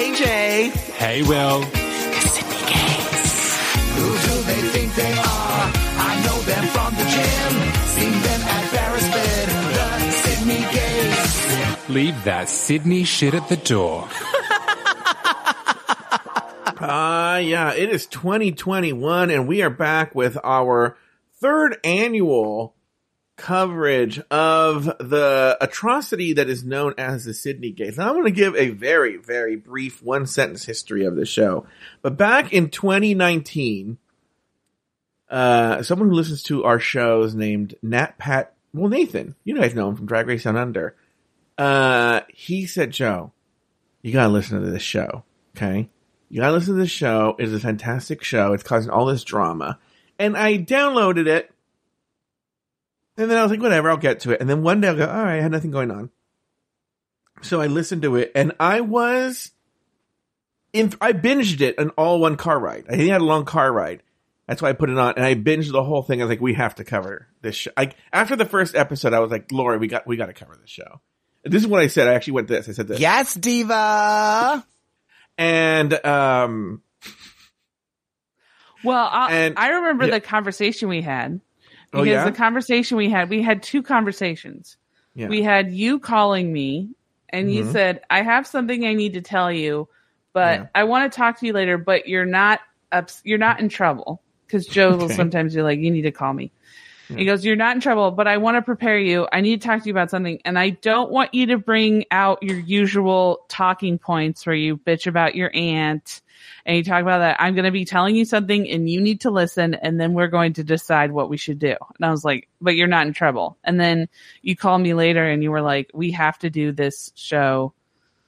Hey, Jay. Hey, Will. Who do they think they are? I know them from the gym. Seen them at Beresford, the Sydney Gays. Leave that Sydney shit at the door. Ah, yeah, it is 2021 and we are back with our third annual coverage of the atrocity that is known as the Sydney Gays. Now, I want to give a very, very brief one sentence history of the show. But back in 2019, uh, someone who listens to our shows named Nat Pat, well, Nathan, you guys know him from Drag Race Down Under. Uh, he said, Joe, you gotta listen to this show. Okay. You gotta listen to this show. It is a fantastic show. It's causing all this drama. And I downloaded it. And then I was like, whatever, I'll get to it. And then one day I'll go, all right, I had nothing going on. So I listened to it and I was in, I binged it an all one car ride. I had a long car ride. That's why I put it on and I binged the whole thing. I was like, we have to cover this show. I, after the first episode, I was like, Lauri, we got, we got to cover this show. This is what I said. I actually went this. I said this. Yes, Diva. And, um, Well, I, And- I remember yeah. the conversation we had. Oh, Because yeah? the conversation we had, we had two conversations. yeah. We had you calling me, and you Mhm. said, "I have something I need to tell you, but Yeah. I want to talk to you later. But you're not ups- you're not in trouble because Joe will sometimes be like, you need to call me." He goes, "You're not in trouble, but I want to prepare you. I need to talk to you about something, and I don't want you to bring out your usual talking points where you bitch about your aunt." And you talk about that. I'm going to be telling you something and you need to listen and then we're going to decide what we should do. And I was like, but you're not in trouble. And then you called me later and you were like, we have to do this show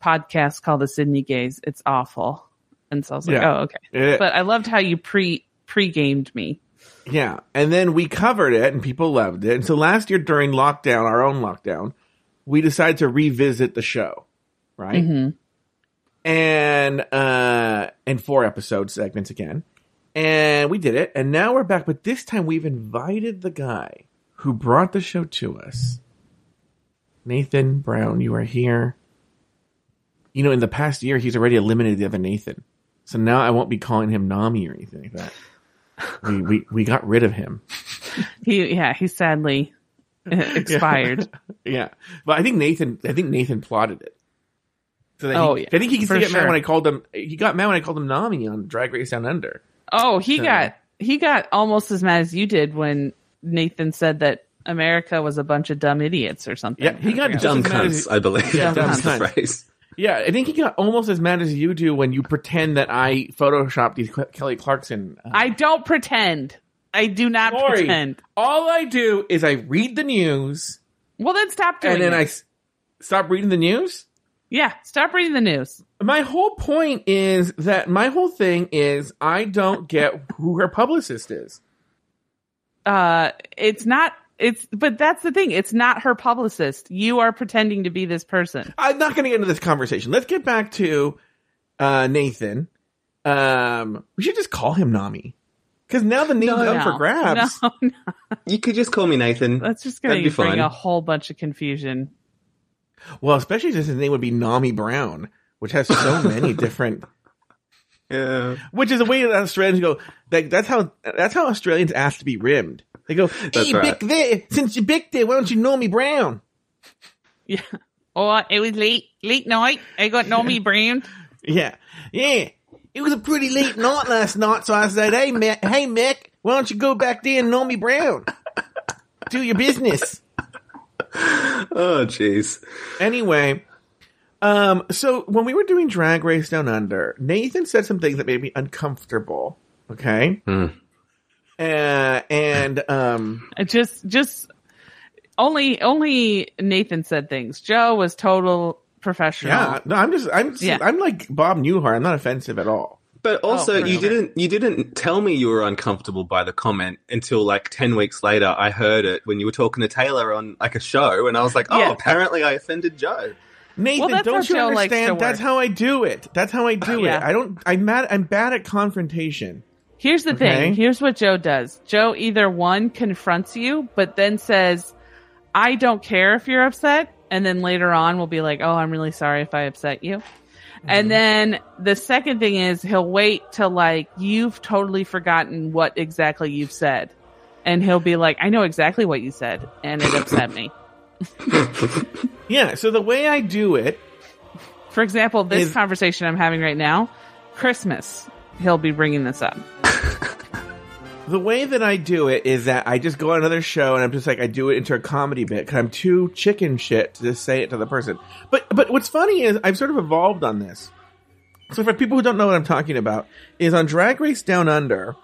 podcast called the Sydney Gays. It's awful. And so I was like, Yeah. oh, okay. It- But I loved how you pre pre-gamed me. Yeah. And then we covered it and people loved it. And so last year during lockdown, our own lockdown, we decided to revisit the show. Right. hmm And, uh, and four episode segments again. And we did it. And now we're back. But this time we've invited the guy who brought the show to us. Nathan Brown, you are here. You know, in the past year, he's already eliminated the other Nathan. So now I won't be calling him Nami or anything like that. We, we, we got rid of him. He yeah, he sadly expired. Yeah, but I think Nathan. I think Nathan plotted it. So that Oh, he, yeah, I think he for used to get mad when I called him. He got mad when I called him Nami on Drag Race Down Under. Oh, he So- got he got almost as mad as you did when Nathan said that America was a bunch of dumb idiots or something. Yeah, he got dumb Dumb as mad as- cunts, I believe. Dumb That's cunts. Yeah, I think he got almost as mad as you do when you pretend that I photoshopped these Kelly Clarkson. uh, I don't pretend. I do not Lauri, pretend. All I do is I read the news Well, then stop doing and then it. I s- stop reading the news. Yeah, stop reading the news. My whole point is that my whole thing is I don't get who her publicist is. Uh, it's not. It's but that's the thing. It's not her publicist. You are pretending to be this person. I'm not going to get into this conversation. Let's get back to uh, Nathan. Um, we should just call him Nami because now the name's No. up for grabs. No, no, You could just call me Nathan. that's just going That'd be to bring fine. a whole bunch of confusion. Well, especially since his name would be Nami Brown, which has so many different. Yeah. Which is a way that Australians go. Like that's how that's how Australians ask to be rimmed. They go, "Hey, right. Bick there. Since you Bick there, why don't you Nami Brown?" Yeah. Oh, it was late, late night. I got Nomi Brown. Yeah, yeah. It was a pretty late night last night, so I said, "Hey, Mick, hey, Mick, why don't you go back there and Nami Brown? Do your business." Oh, jeez. Anyway, um, so when we were doing Drag Race Down Under, Nathan said some things that made me uncomfortable. Okay, Hmm. uh, and um, It just, just only, only Nathan said things. Joe was total professional. yeah, no, I'm just, I'm, just, Yeah. I'm like Bob Newhart. I'm not offensive at all. But oh, also, for you sure. didn't you didn't tell me you were uncomfortable by the comment until like ten weeks later. I heard it when you were talking to Taylor on like a show, and I was like, "Oh, Yeah. apparently I offended Joe." Nathan, that's don't you Joe understand? That's how I do it. That's how I do Yeah. it. I don't. I'm mad. I'm bad at confrontation. Here's the Okay. thing. Here's what Joe does. Joe either one confronts you, but then says, I don't care if you're upset. And then later on will be like, Oh, I'm really sorry if I upset you. And mm-hmm. then the second thing is he'll wait till like you've totally forgotten what exactly you've said. And he'll be like, I know exactly what you said. And it upset me. Yeah. So the way I do it, For example, this Is- conversation I'm having right now, Christmas, he'll be bringing this up. the way that I do it is that I just go on another show and I'm just like I do it into a comedy bit because I'm too chicken shit to just say it to the person. But but what's funny is I've sort of evolved on this. So for people who don't know what I'm talking about, is on Drag Race Down Under,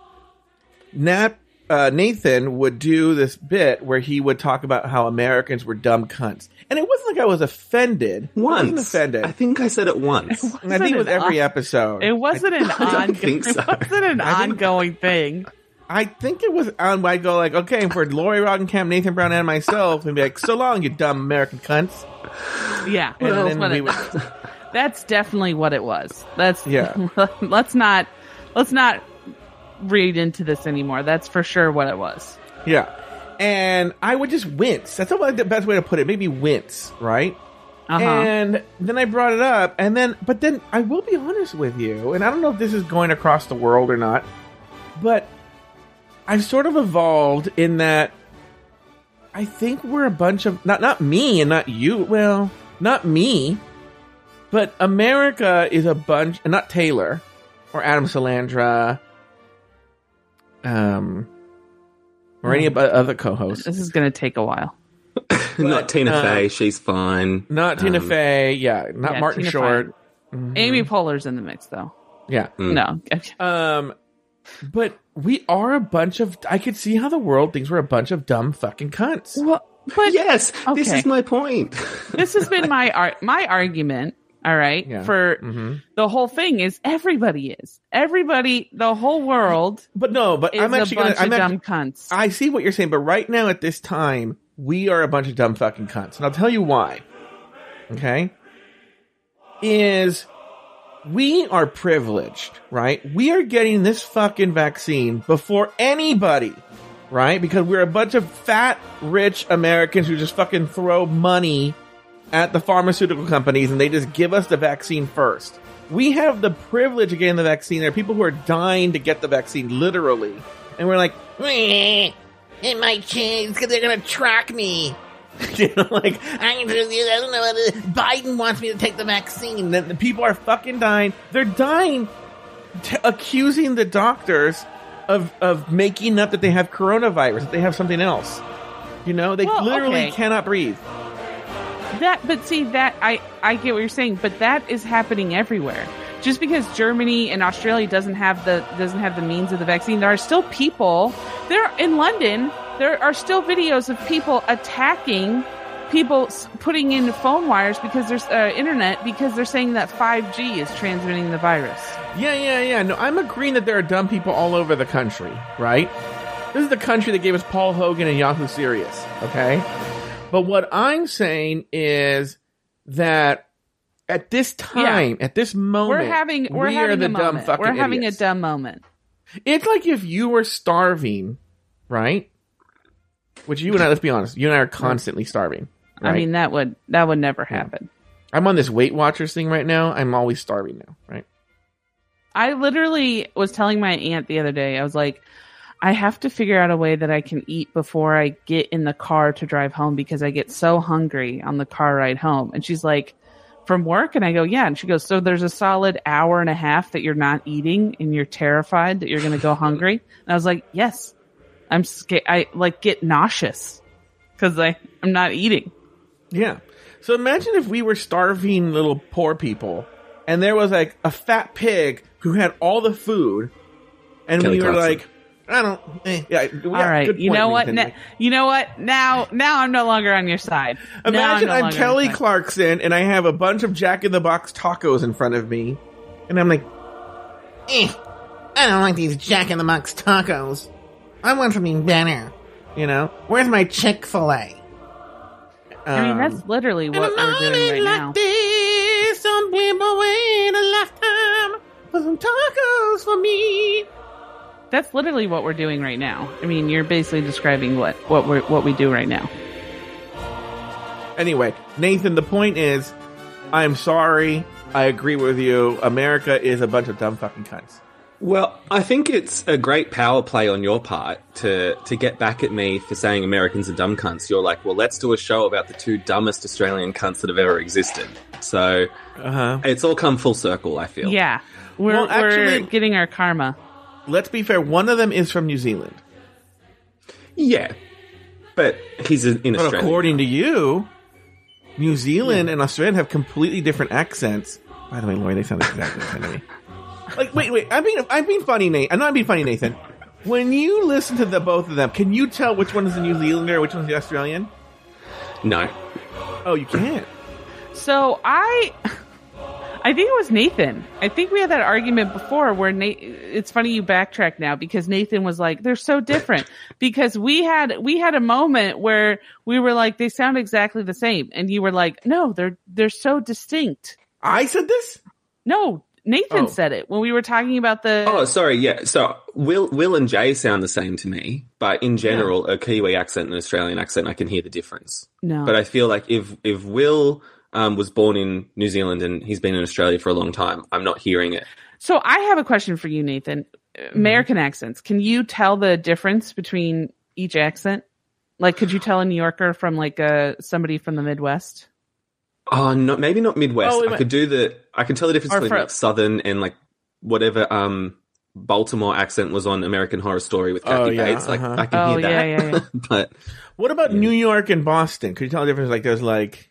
Nat uh, Nathan would do this bit where he would talk about how Americans were dumb cunts, and it wasn't like I was offended. I wasn't Once. offended. I think I said it once. And I think it was every an- episode. It wasn't an don't ongoing, so. it wasn't an ongoing thing. I think it was on. I go like, okay, for Lauri Roggenkamp, Nathan Brown, and myself, and be like, so long, you dumb American cunts. Yeah, And that's, we it- would- that's definitely what it was. That's Yeah. let's not let's not read into this anymore. That's for sure what it was. Yeah. And I would just wince. That's not the best way to put it. Maybe wince, right? Uh huh. And then I brought it up, and then, but then I will be honest with you, and I don't know if this is going across the world or not, but I've sort of evolved in that I think we're a bunch of not not me and not you. Well, not me, but America is a bunch, and not Taylor or Adam Salandra, um, or any of the other co-hosts. This is going to take a while. Not Tina uh, Fey. She's fine. Not Tina Um, Fey, yeah, not Yeah, Martin Tina Short, Amy Poehler's in the mix though. yeah. Mm. No, Um, but we are a bunch of. I could see how the world thinks we're a bunch of dumb fucking cunts. well, but Yes, this is my point. this has been my ar- my argument. All right, Yeah. for hmm the whole thing is everybody is everybody. The whole world But no, but I'm a actually bunch gonna. I'm of actually, dumb cunts. I see what you're saying, but right now at this time, we are a bunch of dumb fucking cunts, and I'll tell you why. Okay, is we are privileged, right? We are getting this fucking vaccine before anybody, right? Because we're a bunch of fat, rich Americans who just fucking throw money at the pharmaceutical companies and they just give us the vaccine first. We have the privilege of getting the vaccine. There are people who are dying to get the vaccine, literally. And we're like, in my chains because they're gonna track me. you know, like, I don't know. Biden wants me to take the vaccine. then the people are fucking dying. They're dying, t- accusing the doctors of of making up that they have coronavirus, that they have something else. You know, they Well, literally okay. cannot breathe. That, but see that I I get what you're saying, but that is happening everywhere. Just because Germany and Australia doesn't have the doesn't have the means of the vaccine, there are still people there in London. There are still videos of people attacking people putting in phone wires because there's uh, internet because they're saying that 5G is transmitting the virus. Yeah, yeah, yeah. No, I'm agreeing that there are dumb people all over the country, right? This is the country that gave us Paul Hogan and Yahoo Serious, okay? But what I'm saying is that at this time, at this moment, We're having we're we having the dumb moment. fucking We're having idiots. a dumb moment. It's like if you were starving, right? Which you and I, let's be honest, you and I are constantly starving. Right? I mean that would that would never happen. I'm on this Weight Watchers thing right now. I'm always starving now, right? I literally was telling my aunt the other day, I was like, I have to figure out a way that I can eat before I get in the car to drive home because I get so hungry on the car ride home. And she's like, from work? And I go, yeah. And she goes, so there's a solid hour and a half that you're not eating and you're terrified that you're going to go hungry. And I was like, yes, I'm scared. I like get nauseous because I, I'm not eating. Yeah. So imagine if we were starving little poor people and there was like a fat pig who had all the food and Kelly we were Clarkson. like, I don't, eh, yeah, yeah, All right. good You point, know what? Na- you know what? Now, now I'm no longer on your side. Imagine no I'm, longer on your Kelly. Clarkson and I have a bunch of Jack in the Box tacos in front of me and I'm like, Eh, I don't like these Jack in the Box tacos. I want something better. you know, Where's my Chick Fil A? I mean, um, that's literally what we're doing right like now. this, some people wait a lifetime for some tacos for me. That's literally what we're doing right now. I mean, you're basically describing what what we what we do right now. Anyway, Nathan, the point is, I'm sorry I agree with you. America is a bunch of dumb fucking cunts. Well, I think it's a great power play on your part to to get back at me for saying Americans are dumb cunts. You're like, well, let's do a show about the two dumbest Australian cunts that have ever existed. So Uh huh. it's all come full circle. I feel. Yeah. We're, Well, actually- we're getting our karma. Let's be fair. One of them is from New Zealand, Yeah. But he's in in but Australia. according to you, New Zealand and Australia have completely different accents. By the way, Lauri, they sound exactly the same to me. Like, wait, wait. I mean, I'm being funny, Nate. I'm not being funny, Nathan. When you listen to the both of them, can you tell which one is the New Zealander, which one's the Australian? no. Oh, you can't. So I, I think it was Nathan. I think we had that argument before where Nate. It's funny you backtrack now because Nathan was like, "They're so different." because we had we had a moment where we were like, "They sound exactly the same," and you were like, "No, they're they're so distinct." I said this. No, Nathan Oh. said it when we were talking about the. Oh, sorry. Yeah. So Will, Will, and Jay sound the same to me, but in general, a Kiwi accent and an Australian accent, I can hear the difference. no, But I feel like if if Will um, was born in New Zealand and he's been in Australia for a long time, I'm not hearing it. So I have a question for you, Nathan. American accents. Can you tell the difference between each accent? Like, could you tell a New Yorker from like uh, somebody from the Midwest? Oh, no, maybe not Midwest. Oh, wait, I wait. could do the. I can tell the difference Or between for- like Southern and like whatever um Baltimore accent was on American Horror Story with Kathy Oh, yeah, Bates. Like uh-huh. I can Oh, hear that. yeah, yeah, yeah. but What about New York and Boston? Could you tell the difference? Like, there's like,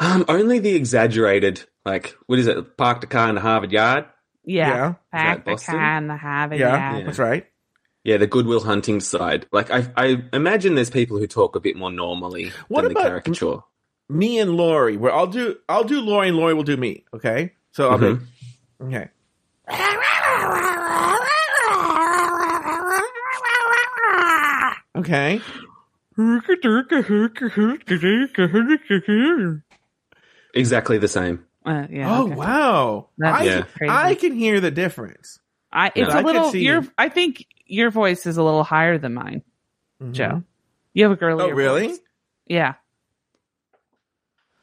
um, only the exaggerated. Like what is it? Parked a car in the Harvard Yard. Yeah, Yeah. back Is that the Boston? can the have it. yeah, Yeah. that's right. Yeah, the Good Will Hunting side. Like I, I imagine there's people who talk a bit more normally What than about- the caricature. Me and Lauri. Where I'll do, I'll do Lauri, and Lauri will do me. Okay. So I'll Mhm. be okay. Okay. Exactly the same. Uh, yeah. Oh okay. wow! That's I, Yeah. I can hear the difference. I, it's I a could little. see- Your, I think your voice is a little higher than mine, Mhm. Joe. You have a girlier. Oh really? voice. Yeah.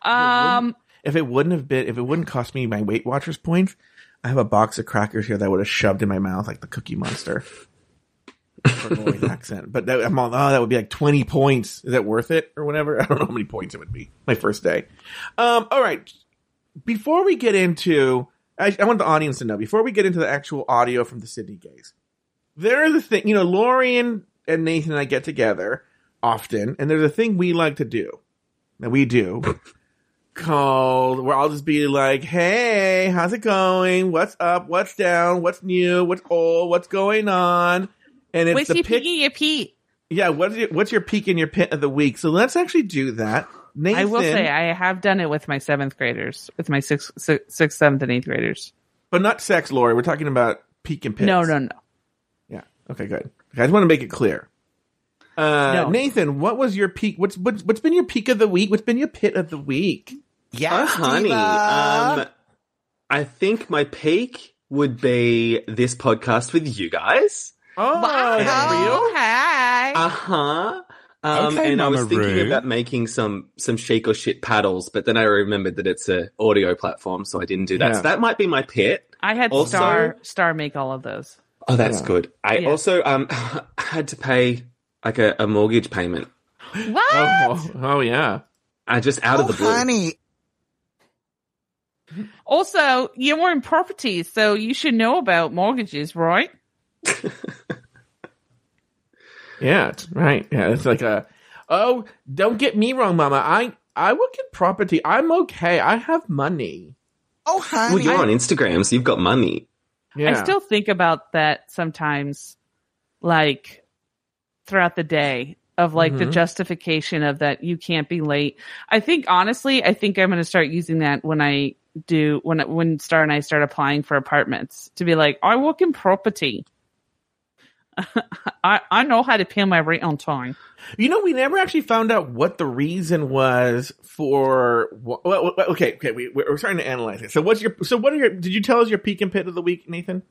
Um. If it wouldn't have been, if it wouldn't cost me my Weight Watchers points, I have a box of crackers here that I would have shoved in my mouth like the Cookie Monster. For accent, but that, I'm all, oh, that would be like 20 points. Is that worth it or whatever? I don't know how many points it would be. My first day. Um, all right. Before we get into, I, I want the audience to know before we get into the actual audio from the Sydney Gays, there is a thing. You know, Lauri and, and Nathan and I get together often, and there's a thing we like to do that we do called where I'll just be like, "Hey, how's it going? What's up? What's down? What's new? What's old? What's going on?" And it's What's the your pick. piggy your Pete? Yeah, what's your what's your peak in your pit of the week? So let's actually do that. Nathan, I will say I have done it with my seventh graders, with my sixth, sixth, sixth seventh, and eighth graders. but not sex, Lauri. We're talking about peak and pits. No, no, no. Yeah. Okay, good. I just want to make it clear. Uh, No. Nathan, what was your peak? What's, what's what's been your peak of the week? What's been your pit of the week? Yeah, oh, honey. Um, I think my peak would be this podcast with you guys. Oh, is that real? Hi. Uh huh. Um, Okay, and I was Mama thinking Roo. about making some some chic or shit paddles, but then I remembered that it's a audio platform, so I didn't do that. Yeah. So that might be my pit. I had Also- Star Star make all of those. Oh, that's Yeah. good. I Yeah. also um had to pay like a, a mortgage payment. What? Oh, oh yeah. I just out oh, of the blue. honey. Also, you were in property, so you should know about mortgages, right? Yeah, it's right. Yeah, it's like a. Oh, don't get me wrong, Mama. I I work in property. I'm okay. I have money. Oh, Well, honey. you're on Instagram, so you've got money. Yeah. I still think about that sometimes, like throughout the day, of like the Mhm. justification of that you can't be late. I think honestly, I think I'm going to start using that when I do when when Star and I start applying for apartments to be like, I work in property. I I know how to pay my rent on time. You know, we never actually found out what the reason was for. wh- Well, well, okay, okay, we, we're starting to analyze it. So, what's your? So, what are your? Did you tell us your peak and pit of the week, Nathan?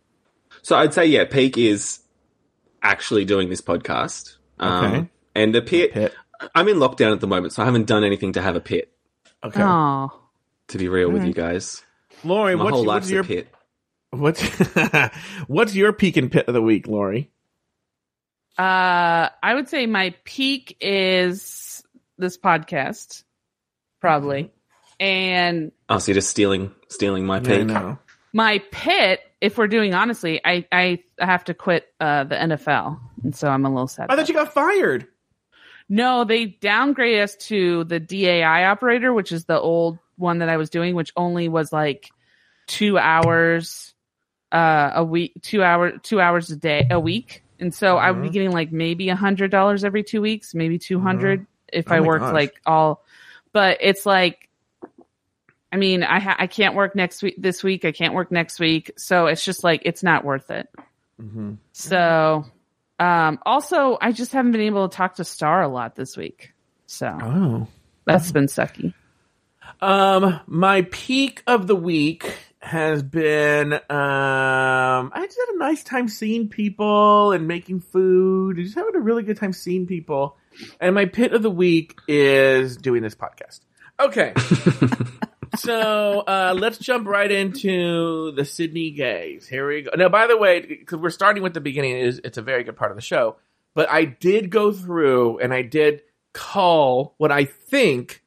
So I'd say yeah, peak is actually doing this podcast. Um, Okay. And the pit, Pit. I'm in lockdown at the moment, so I haven't done anything to have a pit. Okay. Oh, To be real with Alright. you guys. Lauri, My what's, whole what's life's your a pit. what's what's your peak and pit of the week, Lauri? Uh, I would say my peak is this podcast, probably, and Oh, so you're just stealing stealing my I pick. know. my pit. If we're doing honestly, I I have to quit uh the NFL, and so I'm a little sad. I thought you got fired. No, they downgrade us to the DAI operator, which is the old one that I was doing, which only was like two hours uh, a week, two hour, two hours a day, a week. And so I would be Mhm. getting like maybe a hundred dollars every two weeks, maybe 200 if Oh I worked gosh. like all, but it's like, I mean, I ha- I can't work next week, this week. I can't work next week. So it's just like, it's not worth it. Mm-hmm. So, um, also I just haven't been able to talk to Star a lot this week. So Oh. that's been sucky. Um, my peak of the week has been um I just had a nice time seeing people and making food. I just having a really good time seeing people. And my pit of the week is doing this podcast. Okay. so uh let's jump right into the Sydney gays. Here we go. Now by the way, because we're starting with the beginning, it is it's a very good part of the show. But I did go through and I did call what I think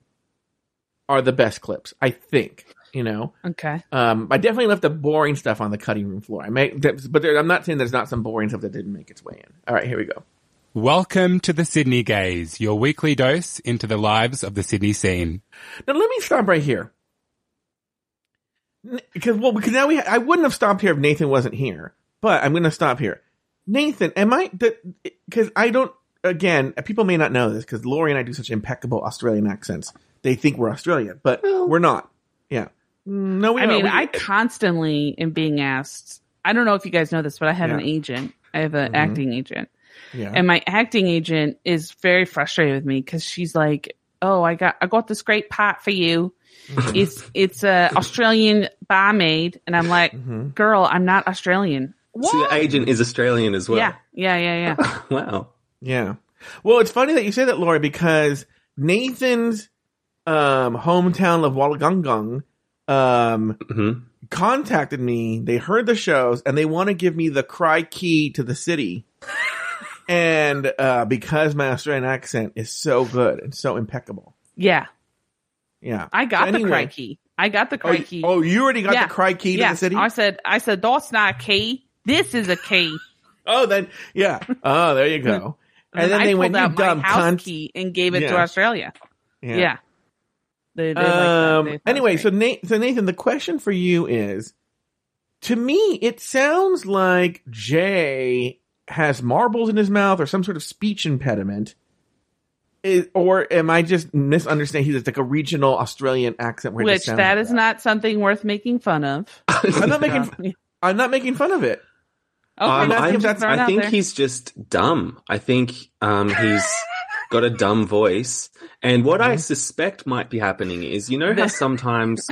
are the best clips. I think, you know. Okay. Um, I definitely left the boring stuff on the cutting room floor. I make, but there, I'm not saying there's not some boring stuff that didn't make its way in. All right, here we go. Welcome to the Sydney Gays, your weekly dose into the lives of the Sydney scene. Now let me stop right here. Because well, because now we, I wouldn't have stopped here if Nathan wasn't here, but I'm going to stop here. Nathan, am I? Because I don't. Again, people may not know this because Lauri and I do such impeccable Australian accents. They think we're Australian, but we're not. Yeah. No, we I are. mean, We- I constantly am being asked. I don't know if you guys know this, but I have an agent. I have an Mhm. acting agent, yeah. and my acting agent is very frustrated with me because she's like, "Oh, I got I got this great part for you. it's it's a Australian barmaid," and I'm like, Mhm. "Girl, I'm not Australian." What? So your agent is Australian as well. yeah, yeah, yeah, yeah. wow. Yeah. Well, it's funny that you say that, Laura, because Nathan's um, hometown of Wollongong um, hmm contacted me. They heard the shows and they want to give me the cry key to the city. and uh, because my Australian accent is so good and so impeccable. yeah. Yeah. I got Anyway. the crikey. I got the Oh, crikey. oh, you already got Yeah. the cry key to yeah. the city? I said, I said, that's not a key. This is a key. oh, then, yeah. Oh, there you go. And, then I they pulled went, you out dumb house cunt. key and gave it to Yeah. Australia. Yeah. They, they like um, They anyway, so was so Nathan, the question for you is: to me, it sounds like Jay has marbles in his mouth or some sort of speech impediment. Is, or am I just misunderstanding? He's like a regional Australian accent. Where great. it just which sounds that like is not something worth making fun of. I'm not making. Yeah. I'm not making fun of it. Okay, Um, I'm- if that's- I think there. he's just dumb. I think um, he's got a dumb voice. And what Mm-hmm. I suspect might be happening is, you know how sometimes,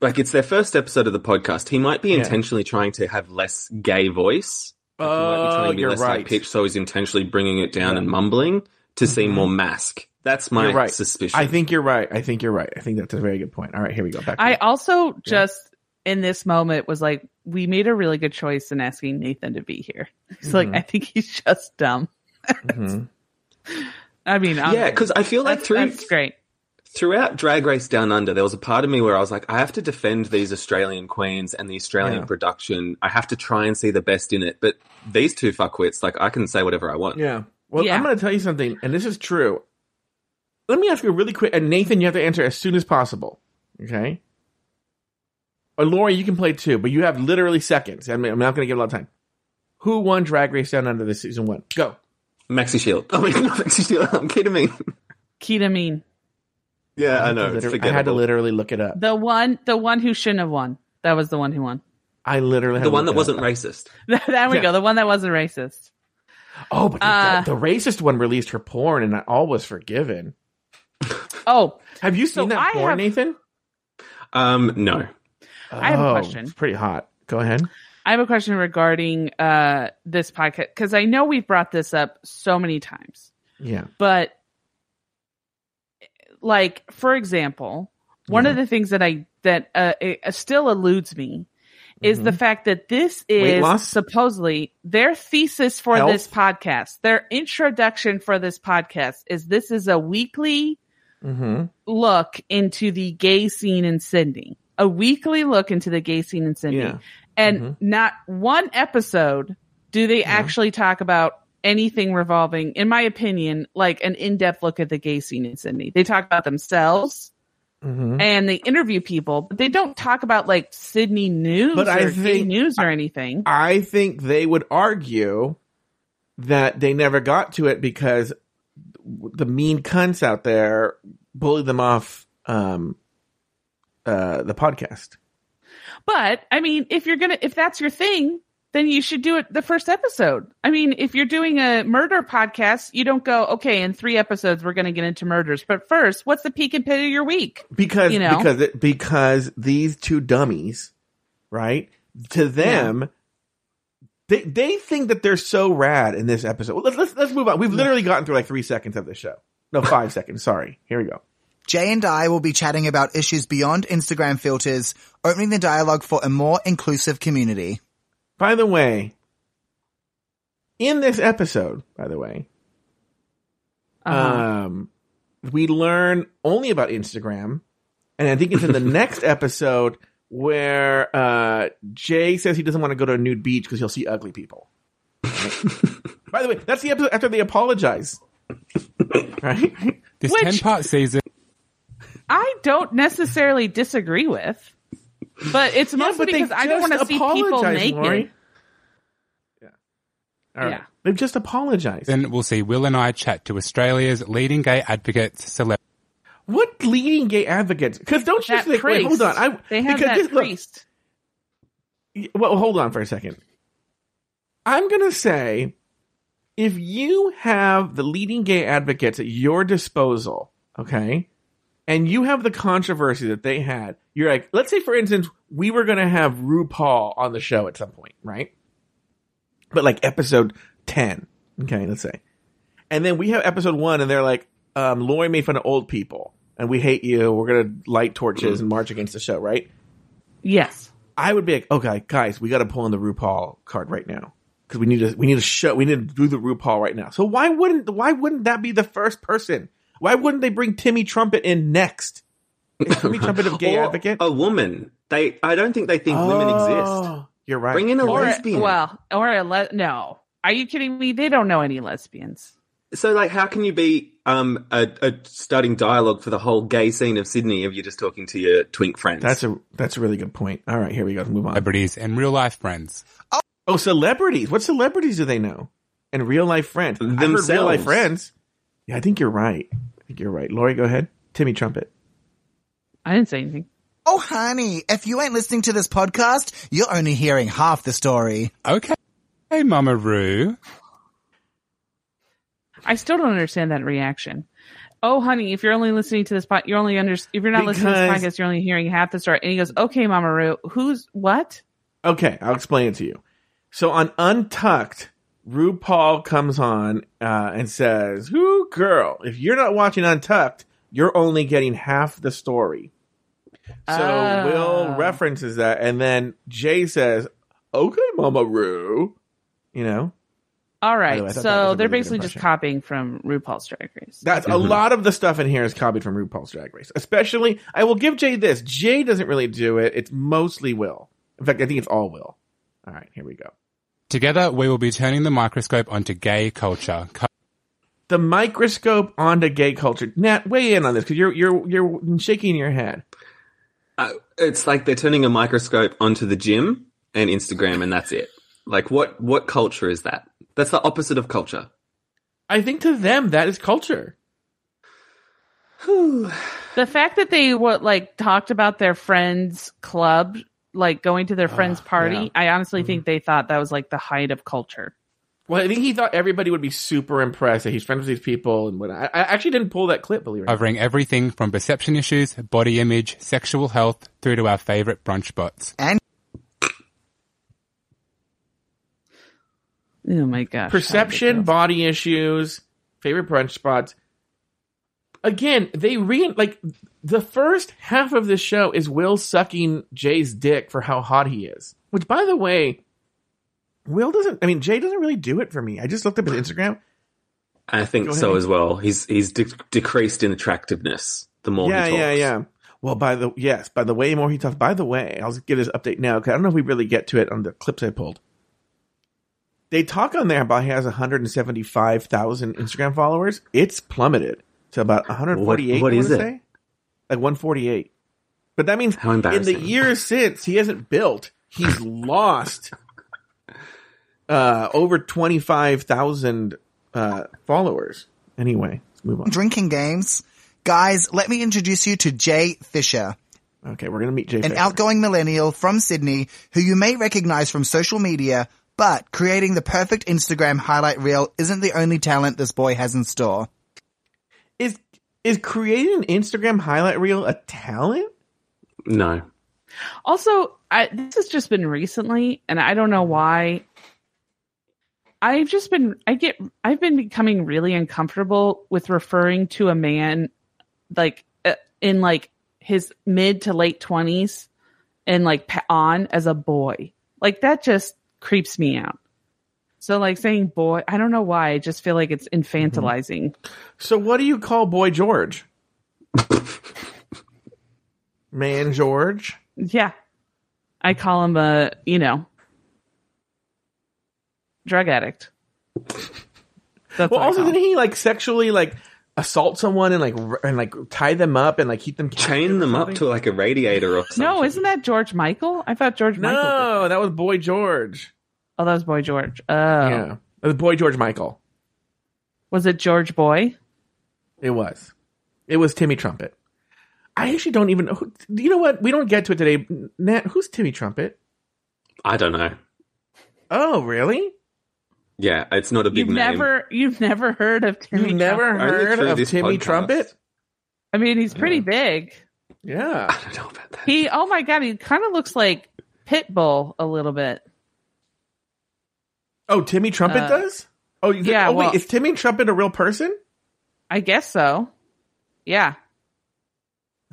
like it's their first episode of the podcast, he might be Yeah. intentionally trying to have less gay voice. Like, he might be Oh, trying to be you're less right. high pitched, so he's intentionally bringing it down Yeah. and mumbling to seem Mhm. more masc. That's my right. suspicion. I think you're right. I think you're right. I think that's a very good point. All right, here we go. Back. I you. also just in this moment was like, we made a really good choice in asking Nathan to be here. It's like Mhm. I think he's just dumb. Mhm. I mean, I'm- yeah, because I feel like that's, through that's great. throughout Drag Race Down Under, there was a part of me where I was like, I have to defend these Australian queens and the Australian Yeah. production. I have to try and see the best in it. But these two fuckwits, like, I can say whatever I want. Yeah. Well, Yeah. I'm going to tell you something, and this is true. Let me ask you really quick, and Nathan, you have to answer as soon as possible. Okay. Or Lauri, you can play too, but you have literally seconds. I mean, I'm not going to give a lot of time. Who won Drag Race Down Under this season one? Go. Maxi Shield. I mean, not Maxi Shield. I'm kidding me. Kita Mean. Yeah, I know. Liter- It's I had to literally look it up. The one, the one who shouldn't have won. That was the one who won. I literally had The to one look that it wasn't up. racist. there we Yeah. go. The one that wasn't racist. Oh, but the, Uh, the racist one released her porn, and all was forgiven. Oh, Have you seen So that I porn, have- Nathan? Um, no. I have a Oh, question. It's pretty hot. Go ahead. I have a question regarding uh this podcast because I know we've brought this up so many times, Yeah. but like for example, one of the things that I that uh, uh, still eludes me is the fact that this Mm-hmm. Is supposedly their thesis for Health? this podcast. Their introduction for this podcast is this is a weekly Mm-hmm. look into the gay scene in Sydney. A weekly look into the gay scene in Sydney. Yeah. And Mhm. not one episode do they actually talk about anything revolving, in my opinion, like an in-depth look at the gay scene in Sydney. They talk about themselves Mm-hmm. and they interview people, but they don't talk about like Sydney news But or I think- news or anything. I think they would argue that they never got to it because the mean cunts out there bullied them off um, uh, the podcast. But I mean, if you're gonna, if that's your thing, then you should do it the first episode. I mean, if you're doing a murder podcast, you don't go, okay, in three episodes we're going to get into murders. But first, what's the peak and pit of your week? because You know? because because these two dummies, right? To them, they they think that they're so rad in this episode. Well, let's let's let's move on. We've literally gotten through like three seconds of the show. No, five seconds. Sorry. Here we go. Jay and I will be chatting about issues beyond Instagram filters, opening the dialogue for a more inclusive community. By the way, in this episode, by the way, Uh-huh. um, we learn only about Instagram, and I think it's in the next episode where uh, Jay says he doesn't want to go to a nude beach because he'll see ugly people. By the way, that's the episode after they apologize, right? This Which- 10 part season I don't necessarily disagree with, but it's mostly because I don't want to see people naked. Yeah. All right. Yeah. They've just apologized. then we'll see Will and I chat to Australia's leading gay advocates, celeb. What leading gay advocates? Because don't you That think? Wait, hold on. I, they have that this- look, priest. well, hold on for a second. I'm gonna say, if you have the leading gay advocates at your disposal, okay, and you have the controversy that they had, you're like, let's say for instance, we were gonna have RuPaul on the show at some point, right? But like episode ten, okay, let's say, and then we have episode one, and they're like, um, Lauri made fun of old people, and we hate you. We're gonna light torches and march against the show, right? Yes. I would be like, okay, guys, we got to pull in the RuPaul card right now because we need to we need to show we need to do the RuPaul right now. So why wouldn't why wouldn't that be the first person? Why wouldn't they bring Timmy Trumpet in next? Is Timmy Trumpet of gay Or advocate? A woman. They. I don't think they think women exist. Oh, You're right. Bring in a Or right. lesbian. well, or a le- no. Are you kidding me? They don't know any lesbians. So, like, how can you be um a, a starting dialogue for the whole gay scene of Sydney if you're just talking to your twink friends? That's a that's a really good point. All right, here we go. Let's move on. celebrities and real life friends. Oh, celebrities. What celebrities do they know? And real life friends. I've heard real life friends. Yeah, I think you're right. I think you're right. Lauri, go ahead. Timmy Trumpet. I didn't say anything. Oh, honey, if you ain't listening to this podcast, you're only hearing half the story. Okay. Hey, Mama Ru. I still don't understand that reaction. Oh, honey, if you're only listening to this podcast, you're only under. If you're not listening to this podcast, you're only hearing half the story. And he goes, "Okay, Mama Ru, who's what?" Okay, I'll explain it to you. So on Untucked, RuPaul comes on uh, and says, "Who girl? If you're not watching Untucked, you're only getting half the story." So Oh. Will references that, and then Jay says, "Okay, Mama Ru," you know. All right, the way, I thought that was so a they're really basically just copying from RuPaul's Drag Race. That's a lot of the stuff in here is copied from RuPaul's Drag Race. Especially, I will give Jay this. Jay doesn't really do it. It's mostly Will. In fact, I think it's all Will. All right, here we go. Together, we will be turning the microscope onto gay culture. Co- the microscope onto gay culture. Nat, weigh in on this because you're you're you're shaking your head. Uh, it's like they're turning a microscope onto the gym and Instagram, and that's it. Like, what what culture is that? That's the opposite of culture. I think to them that is culture. The fact that they what like talked about their friends' club, like going to their friend's party, yeah. Mm-hmm. I honestly think they thought that was like the height of culture. Well, I think he thought everybody would be super impressed that he's friends with these people, and what I, I actually didn't pull that clip. Believe it or covering everything from perception issues, body image, sexual health, through to our favorite brunch spots. And Oh my gosh! Perception, body issues, favorite brunch spots. Again, they re like the first half of the show is Will sucking Jay's dick for how hot he is. Which, by the way, Will doesn't. I mean, Jay doesn't really do it for me. I just looked up his Instagram. I think so as well. He's he's de- decreased in attractiveness the more yeah, he talks. yeah, yeah. Well, by the yes, by the way, more he talks. By the way, I'll get his update now. 'cause I don't know if we really get to it on the clips I pulled. They talk on there about he has 175,000 Instagram followers. It's plummeted to about 148. What- what I it? Say? Like 148. But that means How in the years since he hasn't built, he's lost uh, over 25,000 uh, followers. Anyway, let's move on. Drinking games. Guys, let me introduce you to Jay Fisher, Okay, we're gonna meet Jay. an Fisher. outgoing millennial from Sydney who you may recognize from social media, but creating the perfect Instagram highlight reel isn't the only talent this boy has in store. Is is creating an Instagram highlight reel a talent? No. Also, I, this has just been recently, and I don't know why. I've just been, I get, I've been becoming really uncomfortable with referring to a man like uh, in like his mid to late twenties and like on as a boy. Like that just creeps me out. So like saying boy, I don't know why. I just feel like it's infantilizing. Mm-hmm. So what do you call Boy George? Man George? Yeah. I call him a, you know, drug addict. That's Well, also didn't he like sexually like assault someone and like r- and like tie them up and like keep them captive Chain them up to like a radiator or something. No, isn't that George Michael? I thought George Michael. No, that was Boy George. Oh, that was Boy George. Oh. Yeah, it was Boy George Michael. Was it George Boy? It was. It was Timmy Trumpet. I actually don't even know. Who, you know what? We don't get to it today. Nat, who's Timmy Trumpet? I don't know. Oh, really? Yeah, it's not a big You've name. never, you've never heard of Timmy. You've never Trumpet? Heard of Timmy podcast. Trumpet? I mean, he's pretty big. Yeah. I don't know about that. He, oh my god, he kind of looks like Pitbull a little bit. Oh, Timmy Trumpet Uh, does? Oh, you yeah, Oh, wait, well- is Timmy Trumpet a real person? I guess so. Yeah,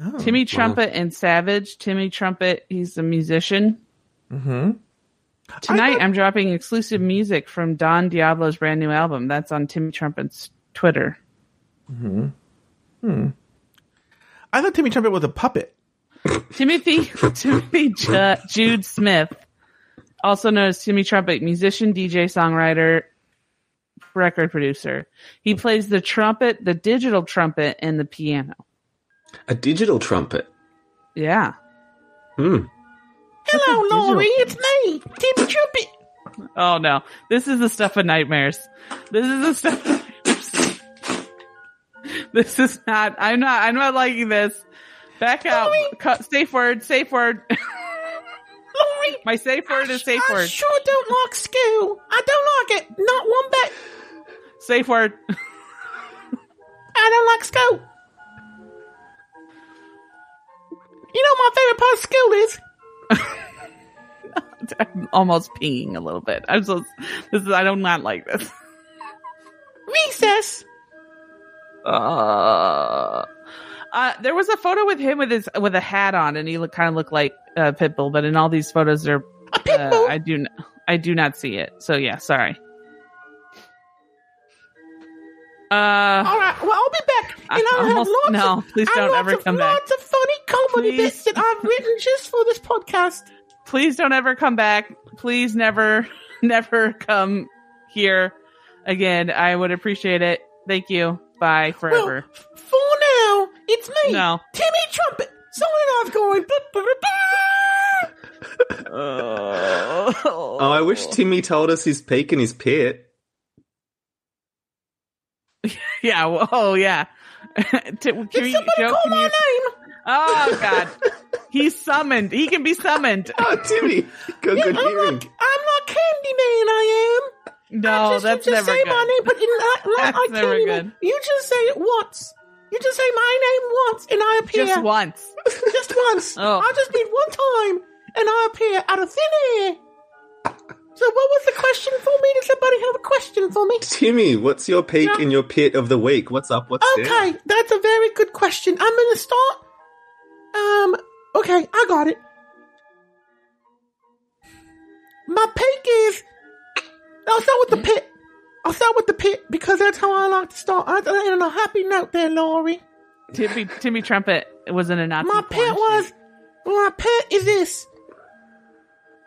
Oh. Timmy Trumpet and Savage. Timmy Trumpet, he's a musician. hmm Tonight, I'm dropping exclusive music from Don Diablo's brand new album. That's on Timmy Trumpet's Twitter. Hmm. I thought Timmy Trumpet was a puppet. Timothy Timothy Ju- Jude Smith, also known as Timmy Trumpet, musician, DJ, songwriter, record producer. He plays the trumpet, the digital trumpet, and the piano. A digital trumpet. Yeah. Hmm. Hello, Lauri. It's me, Timmy Trumpet. Oh no, this is the stuff of nightmares. This is the stuff. Of nightmares. This is not. I'm not. I'm not liking this. Back out. Cut, safe word. Safe word. My safe word is safe I word. sure don't like school. I don't like it. Not one bit. Safe word. I don't like school. You know what my favorite part of school is? I'm almost pinging a little bit. I'm so. This is. I do not like this. Recess. Uh, uh, there was a photo with him with his with a hat on, and he look kind of looked like uh, Pitbull. But in all these photos, pitbull. uh, I do n- I do not see it. So yeah, sorry. Uh, All right. Well, I'll be back, and I'll have lots. no, of, please don't lots ever of, come back. Lots of funny comedy Please. bits that I've written just for this podcast. please don't ever come back. Please never, never come here again. I would appreciate it. Thank you. Bye forever. Well, for now, it's me, No. Timmy Trumpet, signing off, going. "Ba, ba, ba, ba." Oh, I wish oh. Timmy told us his peak and his pit. yeah. well, Oh yeah. Can Did we- somebody Joe, call can my you- name? Oh God. He's summoned. He can be summoned. Oh, Timmy, got Yeah, good I'm hearing. not. I'm not Candyman. I am. No, just, that's you just never say good. my name, but in that, like, That's I never Candyman, good. You just say it once. You just say my name once, and I appear. Just once. Just once. Oh. I just need one time, and I appear out of thin air. So what was the question for me? Does somebody have a question for me? Timmy, what's your peak No. and your pit of the week? What's up? What's down? Okay, that's a very good question. I'm gonna start. Um, okay, I got it. My peak is. I'll start with the pit. I'll start with the pit because that's how I like to start. I, I, on a happy note there, Lauri. Timmy Timmy Trumpet was in a Nazi. My pit was. My pit is this.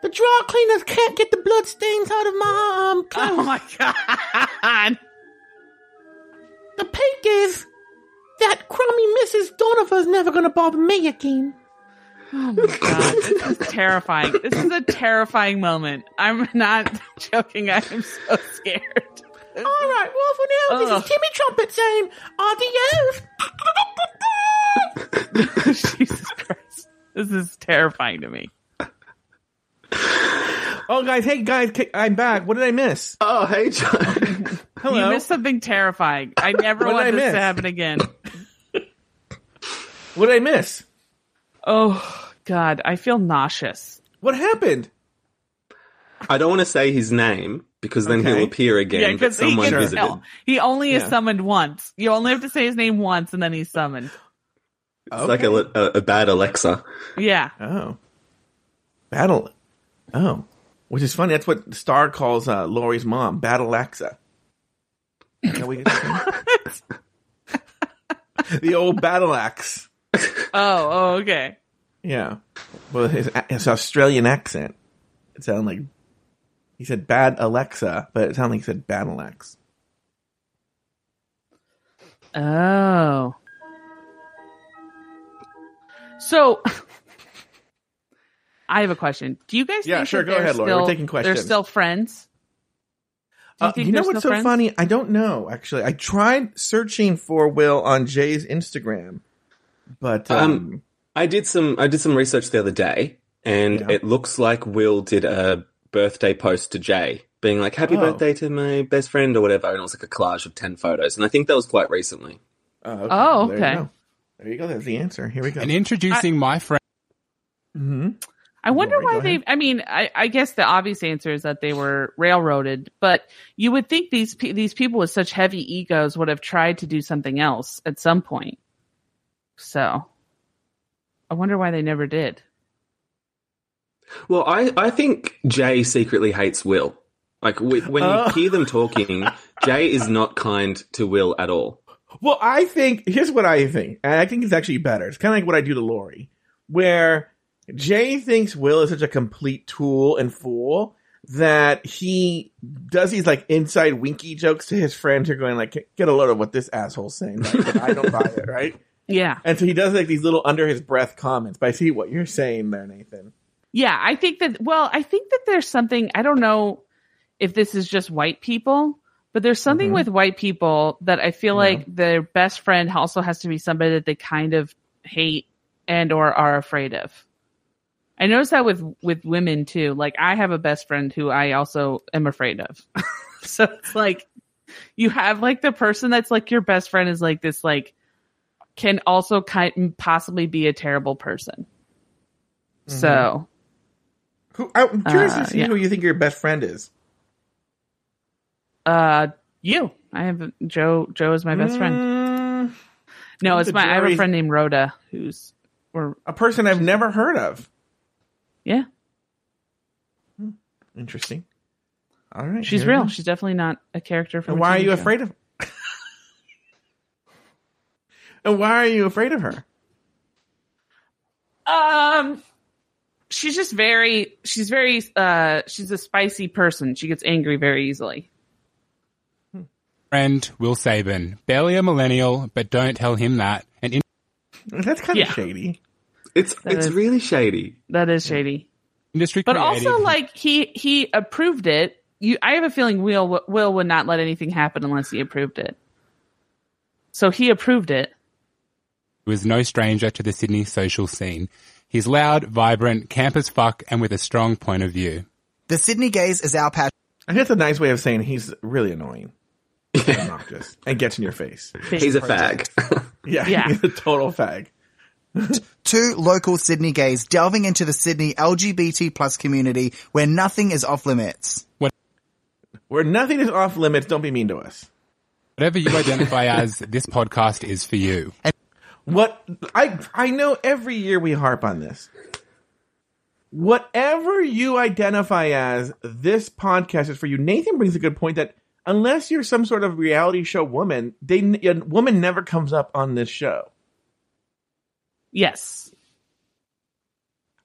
The dry cleaners can't get the blood stains out of my um clothes. Oh my god! The peak is that crummy Mrs. Donovan's never gonna bother me again. Oh my god! This is terrifying. This is a terrifying moment. I'm not joking. I am so scared. All right, well for now, this is Timmy Trumpet saying adios. Jesus Christ! This is terrifying to me. Oh, guys, hey guys, I'm back. What did I miss? Oh, hey, John. Hello. You missed something terrifying. I never want this miss? to happen again. What did I miss? Oh God, I feel nauseous. What happened? I don't want to say his name because then Okay. he'll appear again. Yeah, but because he someone can visited. tell. He only is summoned once. You only have to say his name once, and then he's summoned. It's like a, a, a bad Alexa. Yeah. Oh. Battle. Oh. Which is funny. That's what Star calls uh, Lauri's mom, Battle Alexa. Is that what the old battle axe. Oh. Oh. Okay. Yeah. Well, his, his Australian accent. It sounded like he said bad Alexa, but it sounded like he said battle axe. Oh. So, I have a question. Do you guys? Yeah, think sure, go ahead, Laura. We're still- taking They're still friends. Do Uh, you know what's so friends? funny? I don't know, actually. I tried searching for Will on Jay's Instagram, but um, Um, I did some I did some research the other day, and Yeah. it looks like Will did a birthday post to Jay, being like "Happy Oh. birthday to my best friend" or whatever, and it was like a collage of ten photos, and I think that was quite recently. oh, okay. Oh, There you go. There you go. That's the answer. Here we go. And introducing my friend. hmm I wonder Lauri, why they. ahead. I mean, I, I guess the obvious answer is that they were railroaded, but you would think these pe- these people with such heavy egos would have tried to do something else at some point. So, I wonder why they never did. Well, I I think Jay secretly hates Will. Like w- when you Oh. hear them talking, Jay is not kind to Will at all. Well, I think here's what I think, and I think it's actually better. It's kind of like what I do to Lauri, where Jay thinks Will is such a complete tool and fool that he does these like inside winky jokes to his friends who are going like, "Get a load of what this asshole's saying," right? but I don't buy it, right? Yeah, And so he does like these little under his breath comments. But I see what you're saying there, Nathan. Yeah. I think that. Well, I think that there's something. I don't know if this is just white people, but there's something Mhm. with white people that I feel Yeah. like their best friend also has to be somebody that they kind of hate and or are afraid of. I notice that with with women too. Like I have a best friend who I also am afraid of. so it's like you have like the person that's like your best friend is like this like can also kind possibly be a terrible person. So Who? I'm curious Uh, to see yeah. who you think your best friend is. uh you. I have Joe Joe is my best friend. Mm, No, it's the my I have a friend named Rhoda who's or a person I've never heard of. yeah, Interesting. All right, she's real. She's definitely not a character from And a why are you show. afraid of? and why are you afraid of her? Um, she's just very. She's very. Uh, she's a spicy person. She gets angry very easily. Friend Will Sabin, barely a millennial, but don't tell him that. And in- That's kind Yeah. of shady. It's That it's is- really shady. That is shady. industry But creative, also, like he he approved it. You, I have a feeling Will Will would not let anything happen unless he approved it. So he approved it. He was no stranger to the Sydney social scene. He's loud, vibrant, camp as fuck, and with a strong point of view. The Sydney Gays is our passion. I think that's a nice way of saying he's really annoying, obnoxious, and gets in your face. He's a fag. Yeah, Yeah. he's a total fag. Two local Sydney gays delving into the Sydney LGBT plus community where nothing is off limits. Where nothing is off limits, don't be mean to us. Whatever you identify as, this podcast is for you. What I I know every year we harp on this. Whatever you identify as, this podcast is for you. Nathan brings a good point that unless you're some sort of reality show woman, they a woman never comes up on this show. Yes.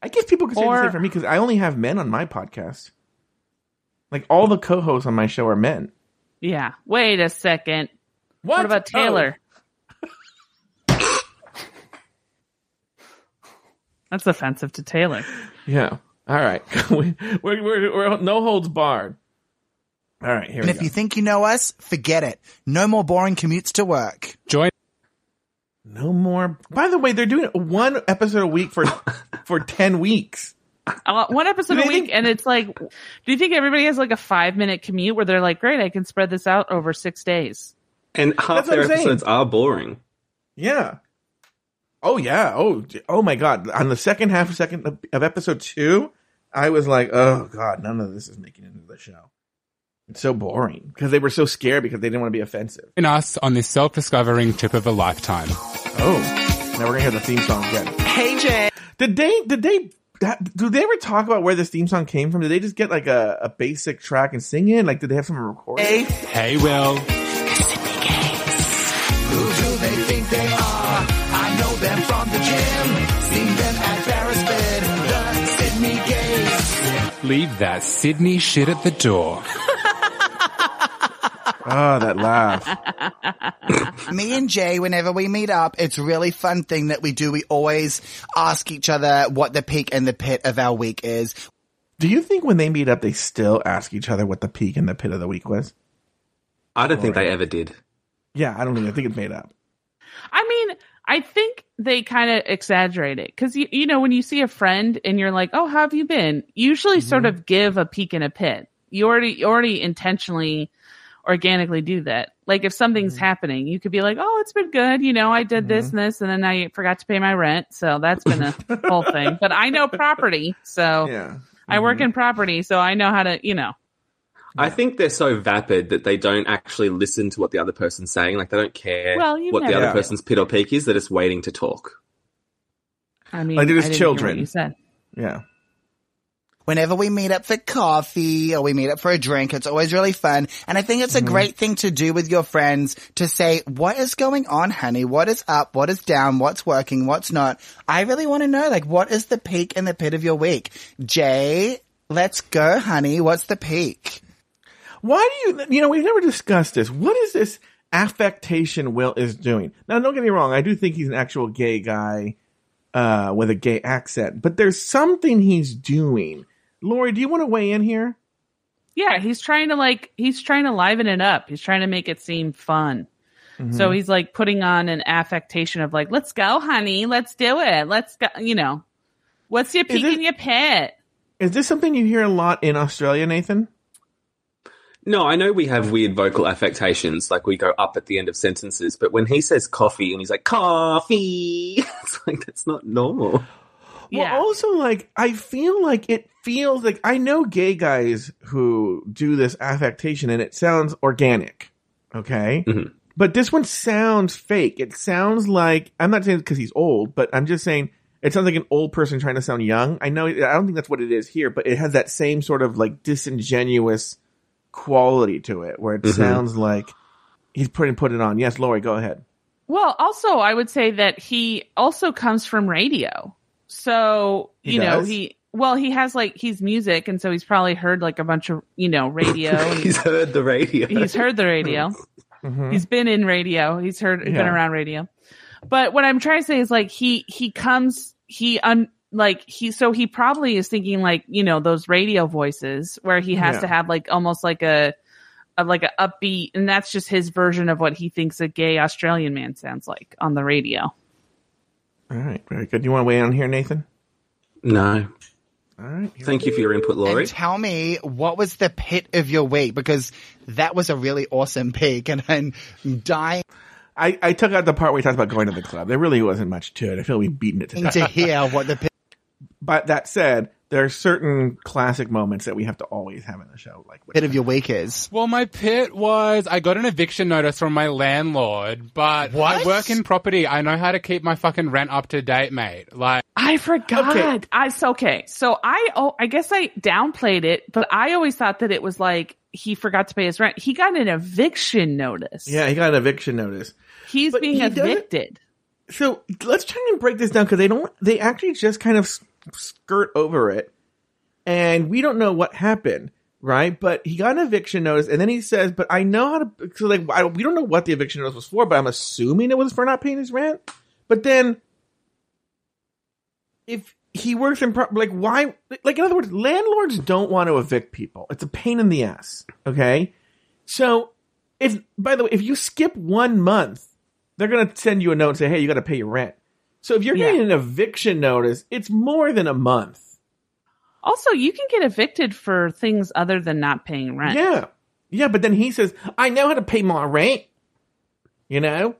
I guess people could say the Or- same for me because I only have men on my podcast. Like all the co-hosts on my show are men. Yeah. Wait a second. What, about Oh. Taylor? That's offensive to Taylor. Yeah. All right. we, we're, we're, we're no holds barred. All right. Here And we if go. you think you know us, forget it. No more boring commutes to work. Join no more. By the way, they're doing one episode a week for for ten weeks. Uh, one episode Do a week, think- and it's like, do you think everybody has like a five minute commute where they're like, great, I can spread this out over six days? And half That's their I'm saying. episodes are boring. Yeah. Oh yeah. Oh oh my god. On the second half of second of, of episode two, I was like, oh god, none of this is making it into the show. It's so boring because they were so scared because they didn't want to be offensive. And us on this self-discovering trip of a lifetime. Oh, now we're gonna hear the theme song again. Hey, Jay. Did they? Did they? Do they ever talk about where this theme song came from? Did they just get like a, a basic track and sing it? Like, did they have someone record? it? Hey, Will. Leave that Sydney shit at the door. Oh, that laugh. Me and Jay, whenever we meet up, it's a really fun thing that we do. We always ask each other what the peak and the pit of our week is. Do you think when they meet up, they still ask each other what the peak and the pit of the week was? I don't think they ever did. Yeah, I don't think. I think it's made up. I mean, I think they kind of exaggerate it because you, you know when you see a friend and you're like, "Oh, how have you been?" Usually, mm-hmm. sort of give a peek and a pit. You already you already intentionally, organically do that. Like if something's mm-hmm. happening, you could be like, "Oh, it's been good." You know, I did this mm-hmm. and this, and then I forgot to pay my rent, so that's been a whole thing. But I know property, so Yeah. I work in property, so I know how to, you know. I think they're so vapid that they don't actually listen to what the other person's saying. Like they don't care Well, what the other know. person's pit or peak is. They're just waiting to talk. I mean, Like they're just didn't hear what children. You said. Yeah. Whenever we meet up for coffee or we meet up for a drink, it's always really fun. And I think it's a mm-hmm. great thing to do with your friends to say, what is going on, honey? What is up? What is down? What's working? What's not? I really want to know, like, what is the peak and the pit of your week? Jay, let's go, honey. What's the peak? Why do you? You know, we've never discussed this. What is this affectation Will is doing? Now, don't get me wrong. I do think he's an actual gay guy uh, with a gay accent, but there's something he's doing. Lauri, do you want to weigh in here? Yeah, he's trying to like he's trying to liven it up. He's trying to make it seem fun. So he's like putting on an affectation of like, "Let's go, honey. Let's do it. Let's go." You know, what's your peak and your pet? Is this something you hear a lot in Australia, Nathan? No, I know we have weird vocal affectations, like we go up at the end of sentences, but when he says coffee and he's like, coffee, it's like, that's not normal. Yeah. Well, also, like, I feel like it feels like I know gay guys who do this affectation and it sounds organic. Okay. Mhm. But this one sounds fake. It sounds like, I'm not saying because he's old, but I'm just saying it sounds like an old person trying to sound young. I know, I don't think that's what it is here, but it has that same sort of like disingenuous quality to it where it Mhm. sounds like he's putting, put it on. Yes, Lauri, go ahead. Well, also, I would say that he also comes from radio. So, He you know, he, well, he has like, he's music. And so he's probably heard like a bunch of, you know, radio. and he's heard the radio. he's heard the radio. Mhm. He's been in radio. He's heard, he's been around radio. But what I'm trying to say is like, he, he comes, he, un, like, he, so he probably is thinking like, you know, those radio voices where he has Yeah. to have like almost like a, a like a upbeat, and that's just his version of what he thinks a gay Australian man sounds like on the radio. All right. Very good. You want to weigh in on here, Nathan? No. All right. Thank you for your input, Lauri. And tell me, what was the pit of your week? Because that was a really awesome peak and I'm dying. I, I took out the part where he talks about going to the club. There really wasn't much to it. I feel we've beaten it to Need death. to hear what the But that said, there are certain classic moments that we have to always have in the show. Like, bit of your week is. Well, my pit was I got an eviction notice from my landlord, but What? I work in property. I know how to keep my fucking rent up to date, mate. Like, I forgot. Okay. I so okay. So I oh I guess I downplayed it, but I always thought that it was like he forgot to pay his rent. He got an eviction notice. yeah, he got an eviction notice. He's But being he evicted. So let's try and break this down because they don't. They actually just kind of s- skirt over it, and we don't know what happened, right? But he got an eviction notice, and then he says, "But I know how to." So like, I, we don't know what the eviction notice was for, but I'm assuming it was for not paying his rent. But then, if he works in pro- like why like in other words landlords don't want to evict people it's a pain in the ass okay so if by the way if you skip one month they're going to send you a note and say hey you got to pay your rent so if you're Yeah. getting an eviction notice it's more than a month Also, you can get evicted for things other than not paying rent. yeah yeah but then he says i know how to pay my rent you know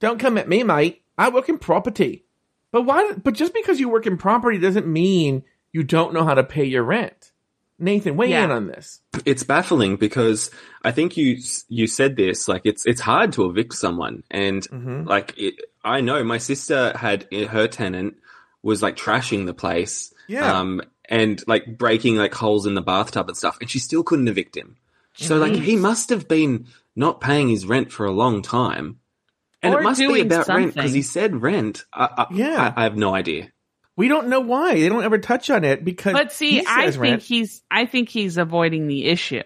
don't come at me mate i work in property but why but just because you work in property doesn't mean you don't know how to pay your rent nathan weigh Yeah. in on this it's baffling because I think you you said this like it's it's hard to evict someone and Mhm. like it, I know my sister had her tenant was like trashing the place Yeah. um and like breaking like holes in the bathtub and stuff and she still couldn't evict him so like he must have been not paying his rent for a long time and Or it must be doing about rent because he said rent I, I, Yeah. I, I have no idea We don't know why. They don't ever touch on it because. But see, he I think rent. he's I think he's avoiding the issue.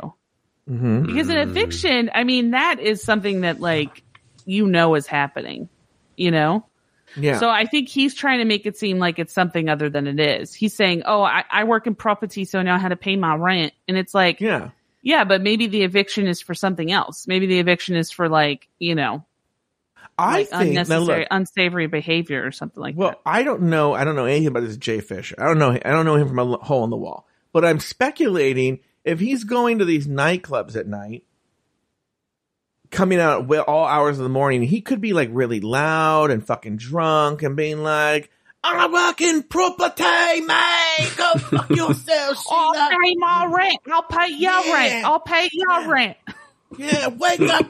Mhm. Because an eviction, I mean, that is something that like you know is happening. You know? Yeah. So I think he's trying to make it seem like it's something other than it is. He's saying, "Oh, I, I work in property, so now I know how to pay my rent." And it's like, yeah. yeah. but maybe the eviction is for something else. Maybe the eviction is for like, you know, I like think unnecessary, look. unsavory behavior or something like Well, that. Well, I don't know. I don't know anything about this Jay Fisher. I don't know. I don't know him from a hole in the wall. But I'm speculating if he's going to these nightclubs at night, coming out at all hours of the morning, he could be like really loud and fucking drunk and being like, "I work in property, mate. Go fuck yourself, I'll Sheila." pay my rent. I'll pay your Yeah. rent. I'll pay your Yeah. rent. Yeah, wake up,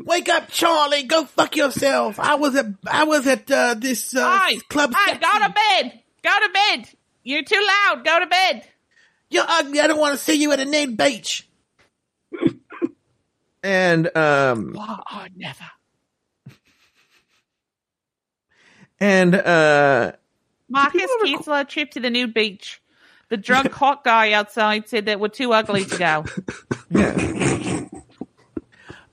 wake up, Charlie. Go fuck yourself. I was at I was at uh, this uh, Hey, club. hey, go sexy. to bed. Go to bed. You're too loud. Go to bed. You're ugly. I don't want to see you at a nude beach. And um Oh, never. and uh Marcus cancel a trip to the nude beach. The drunk hot guy outside said that we're too ugly to go. yeah.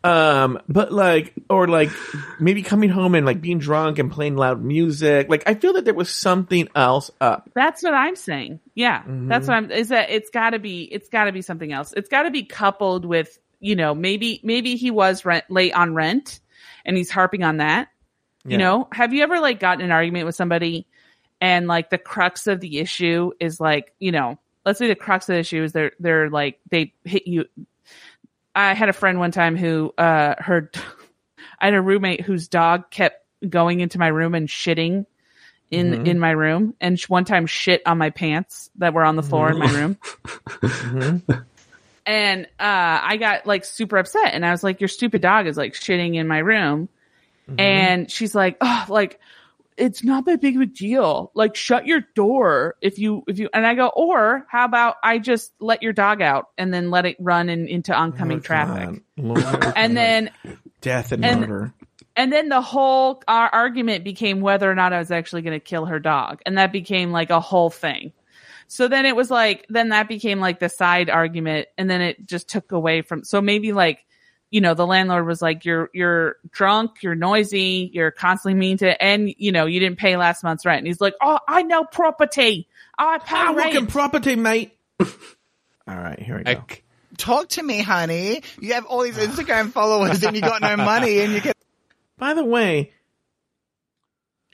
Um, but like, or like, maybe coming home and like being drunk and playing loud music. Like, I feel that there was something else up. That's what I'm saying. Yeah, Mm-hmm. that's what I'm. Is that it's got to be? It's got to be something else. It's got to be coupled with you know maybe maybe he was rent late on rent, and he's harping on that. You know, have you ever like gotten an argument with somebody, and like the crux of the issue is like you know, let's say the crux of the issue is they're they're like they hit you. I had a friend one time who uh her I had a roommate whose dog kept going into my room and shitting in Mhm. in my room and one time shit on my pants that were on the floor in my room Mhm. And uh I got like super upset and I was like your stupid dog is like shitting in my room and she's like oh like it's not that big of a deal like shut your door if you if you and I go or how about I just let your dog out and then let it run in, into oncoming Oh, traffic Lord. and then death and, and- murder. and then the whole our argument became whether or not I was actually going to kill her dog. And that became like a whole thing. So then it was like, then that became like the side argument. And then it just took away from, so maybe like, you know, the landlord was like, you're, you're drunk, you're noisy, you're constantly mean to, and you know, you didn't pay last month's rent. And he's like, oh, I know property. I pay I work in rent. property, mate. All right, here we go. Like, Talk to me, honey. You have all these Instagram followers and you got no money and you get By the way,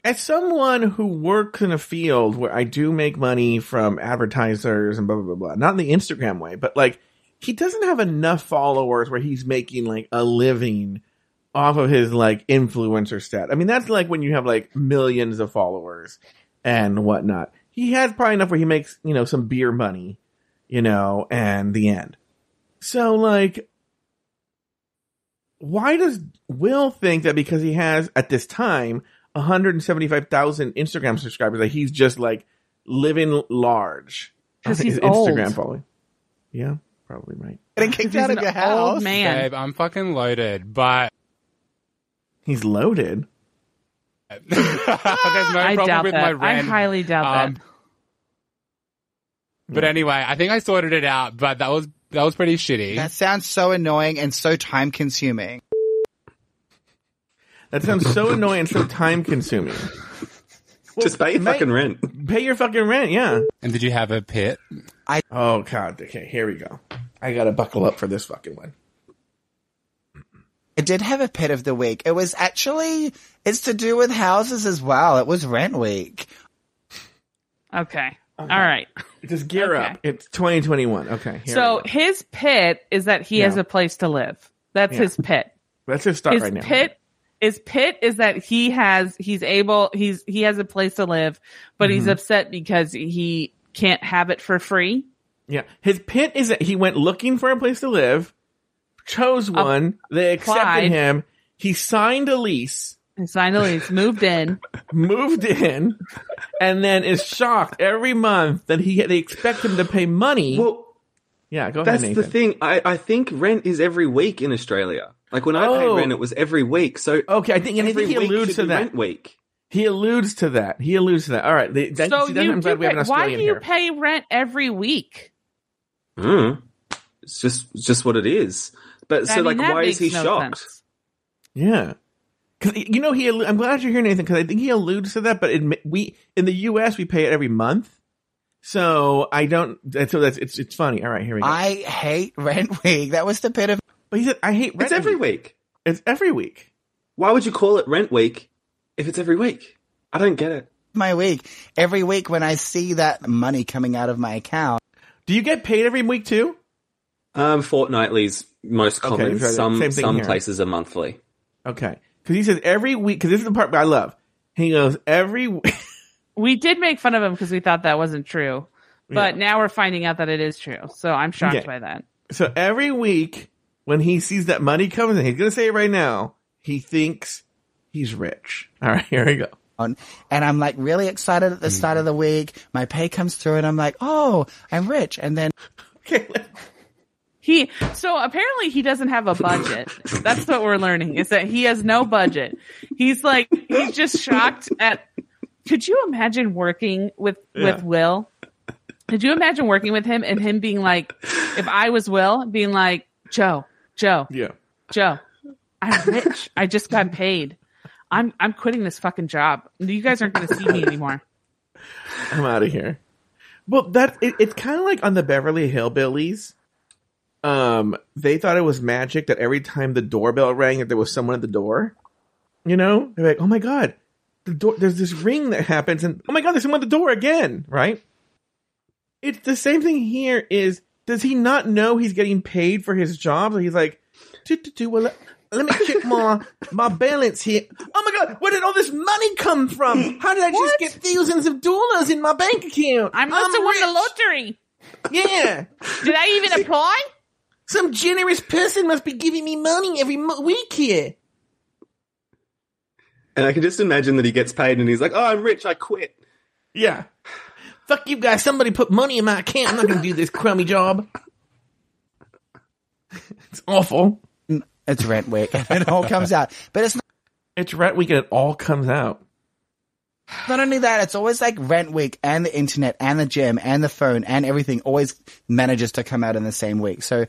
as someone who works in a field where I do make money from advertisers and blah blah blah blah, not in the Instagram way, but like he doesn't have enough followers where he's making like a living off of his like influencer stat. I mean, that's like when you have like millions of followers and whatnot. He has probably enough where he makes, you know, some beer money, you know, and the end. So like, why does Will think that because he has at this time 175,000 Instagram subscribers that he's just like living large? 'Cause on he's his Instagram old. following. Yeah, probably right. Getting kicked He's out of an your house. old man. Babe, I'm fucking loaded, but He's loaded. there's no I problem doubt with that. my I highly doubt Um, that. But anyway, I think I sorted it out, but that was that was pretty shitty. That sounds so annoying and so time consuming. That sounds so annoying so time consuming. Just pay your mate- fucking rent. Pay your fucking rent, yeah. and did you have a pit? I Oh god, okay, here we go. I gotta buckle up for this fucking one. I did have a pit of the week. It was actually, it's to do with houses as well. It was rent week. Okay. All right. Just gear Okay. up. It's 2021. Okay. Here So his pit is that he has a place to live. That's Yeah. his pit. That's his just start His right now. his pit is pit is that he has he's able he's he has a place to live, but Mm-hmm. he's upset because he can't have it for free. Yeah. His pit is that he went looking for a place to live, chose one, they accepted applied. him, he signed a lease, And finally he's moved in. moved in, and then is shocked every month that he they expect him to pay money. Well, yeah, go ahead, that's the thing. I, I think rent is every week in Australia. Like when I Oh. paid rent, it was every week. So Okay, I think, and I every think he alludes to that. Rent week. He alludes to that. He alludes to that. All right. They, that, so see, you why I'm do glad we have pay, an why Australian do you here. pay rent every week? Mm. It's just it's just what it is. But I so mean, like, why is he no shocked? sense. Yeah. Cause you know, he, I'm glad you're here, Nathan, cause I think he alludes to that, but in, we, in the US, we pay it every month. So I don't, that's- so that's, it's, it's funny. All right, here we go. I hate rent week. That was the pit of but he said, I hate rent. Week. It's every week. It's every week. Why would you call it rent week if it's every week? I don't get it. my week. Every week when I see that money coming out of my account, Do you get paid every week too? Um, fortnightly's most common. you've got it. some Same thing some here. places are monthly. Okay. Cause he says every week, cause this is the part I love. He goes, every, w- We did make fun of him because we thought that wasn't true. But Yeah. now we're finding out that it is true. So I'm shocked Okay. by that. so every week when he sees that money comes in, he's going to say it right now, he thinks he's rich. All right, here we go. and I'm like really excited at the start of the week. My pay comes through and I'm like, oh, I'm rich. And then Okay. He so apparently he doesn't have a budget. That's what we're learning is that he has no budget. He's like he's just shocked at. Could you imagine working with Yeah. with Will? Could you imagine working with him and him being like, if I was Will, being like, Joe, Joe, Yeah. Joe, I'm rich. I just got paid. I'm I'm quitting this fucking job. You guys aren't going to see me anymore. I'm out of here. Well, that it, it's kind of like on the Beverly Hillbillies. Um, they thought it was magic that every time the doorbell rang, that there was someone at the door. You know, they're like, "Oh my god, the door! There's this ring that happens, and oh my god, there's someone at the door again!" Right? It's the same thing here. Is does he not know he's getting paid for his job? So he's like, "Do, do, do, well, let, me check my my balance here. Oh my god, where did all this money come from? How did I just get thousands of dollars in my bank account? I must have won the lottery. Yeah, Did I even apply? some generous person must be giving me money every mo- week here. And I can just imagine that he gets paid and he's like, "Oh, I'm rich. I quit." Yeah. Fuck you guys. Somebody put money in my account. I'm not going to do this crummy job. it's awful. it's rent week and it all comes out. But it's not, It's rent week and it all comes out. not only that, it's always like rent week and the internet and the gym and the phone and everything always manages to come out in the same week. So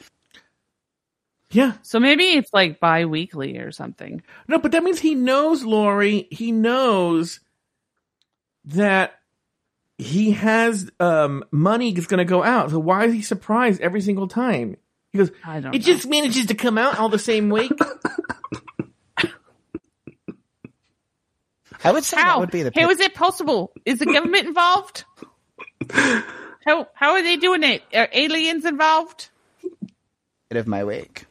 Yeah. So maybe it's like bi-weekly or something. No, but that means he knows, Lauri. He knows that he has um, money that's going to go out. So why is he surprised every single time? He goes, I don't it know. just manages to come out all the same week. I would say that would be the How is it possible? Is the government involved? How how are they doing it? Are aliens involved? pit of my week.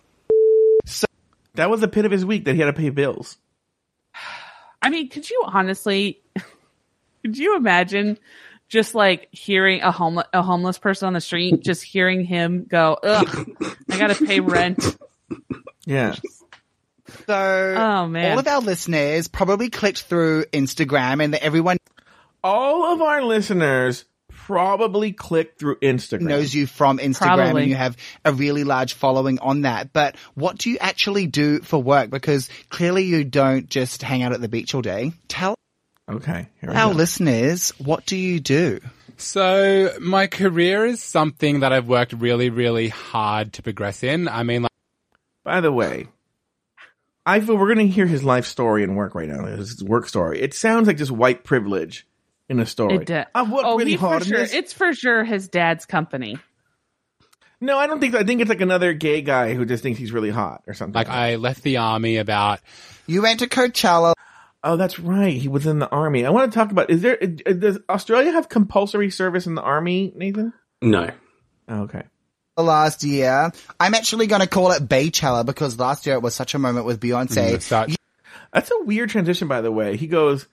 That was the pit of his week that he had to pay bills. I mean, could you honestly, could you imagine just like hearing a homeless a homeless person on the street, just hearing him go, "Ugh, I gotta pay rent." Yeah. So, Oh man, all of our listeners probably clicked through Instagram and everyone All of our listeners probably clicked through Instagram. knows you from Instagram Probably. and you have a really large following on that. But what do you actually do for work? Because clearly you don't just hang out at the beach all day. Tell Okay. Here our go. listeners, what do you do? So my career is something that I've worked really, really hard to progress in. I mean, like, By the way, I feel we're going to hear his life story and work right now. His work story. It sounds like just white privilege in a story. it did. I've worked oh, really hard for sure. this. It's for sure his dad's company. No, I don't think so. I think it's like another gay guy who just thinks he's really hot or something. like I left the army about You went to Coachella. oh, that's right. He was in the army. I want to talk about. Is there? uh, Does Australia have compulsory service in the army, Nathan? No. Oh, okay. Last year, I'm actually going to call it Baychella because last year it was such a moment with Beyonce. start That's a weird transition, by the way. He goes,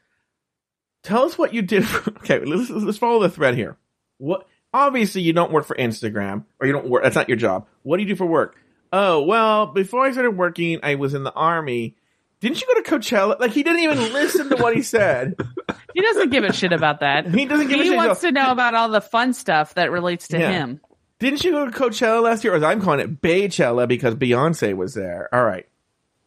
"Tell us what you did." For, okay, let's let's follow the thread here. What? Obviously, you don't work for Instagram, or you don't work. That's not your job. What do you do for work? Oh, well, before I started working, I was in the army. Didn't you go to Coachella? Like he didn't even listen to what he said. He doesn't give a shit about that. He doesn't give a shit. He wants to know about all the fun stuff that relates to Yeah. him. Didn't you go to Coachella last year? Or as I'm calling it, Baychella because Beyonce was there. All right.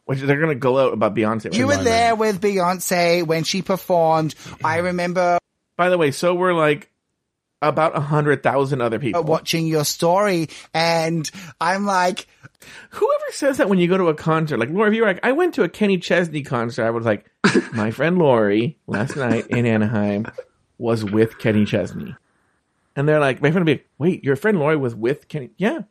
Which they're going to gloat about Beyonce. You were there with Beyonce when she performed. I remember By the way, so we're like about a hundred thousand other people. watching your story and I'm like, Whoever says that when you go to a concert, like Lauri, if you were like, I went to a Kenny Chesney concert, I was like, my friend Lauri last night in Anaheim was with Kenny Chesney. And they're like, my friend would be, wait, your friend Lauri was with Kenny? Yeah.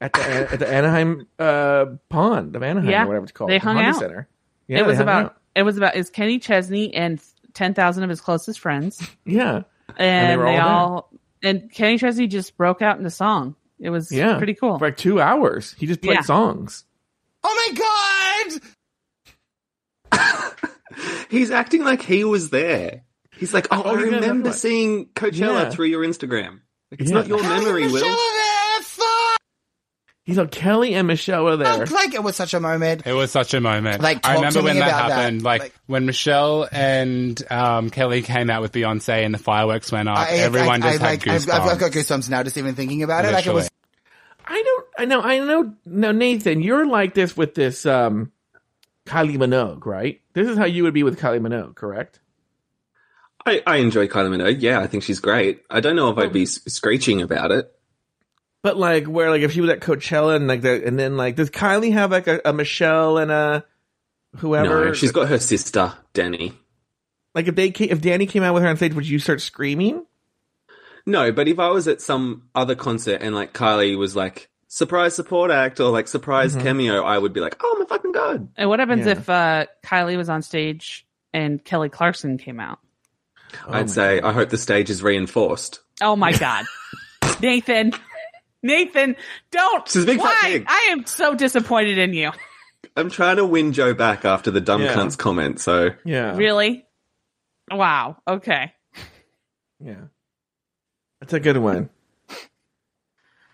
At the, at the Anaheim uh, pond of Anaheim Yeah, or whatever it's called. they hung Honda out. Center. Yeah, it was about out. it was about is Kenny Chesney and ten thousand of his closest friends, Yeah. and, were they all all, and Kenny Chesney just broke out into song. It was Yeah. pretty cool. For like two hours. He just played Yeah. songs. oh my God! He's acting like he was there. He's like, oh, Oh, I remember right. seeing Coachella Yeah. through your Instagram. Like, it's Yeah. not your memory, Michelle Will. There, fuck! He's like, Kelly and Michelle were there. Like it was such a moment. It was such a moment. Like, I remember to when me that about that. happened. Like, Like- when Michelle and um, Kelly came out with Beyonce and the fireworks went off. I- everyone I- just I, had like, I've, goosebumps. I've got goosebumps now just even thinking about it. Like it was I don't. I know. I know. No, Nathan, you're like this with this um, Kylie Minogue, right? This is how you would be with Kylie Minogue, correct? I, I enjoy Kylie Minogue. Yeah, I think she's great. I don't know if I'd be screeching about it. But like, where like if she was at Coachella and like the, and then like, does Kylie have like a, a Michelle and a whoever? No, she's got her sister, Dannii. like if they came, if Dannii came out with her on stage, would you start screaming? No, but if I was at some other concert and like Kylie was like surprise support act or like surprise cameo, I would be like, oh my fucking god. And what happens Yeah. if uh, Kylie was on stage and Kelly Clarkson came out? I'd say I hope the stage is reinforced. Oh my god, Nathan, Nathan, don't. She's a big fat Why? pig. I am so disappointed in you. I'm trying to win Joe back after the dumb Yeah. cunts comment, so Yeah, Really? Wow. Okay. yeah. That's a good one.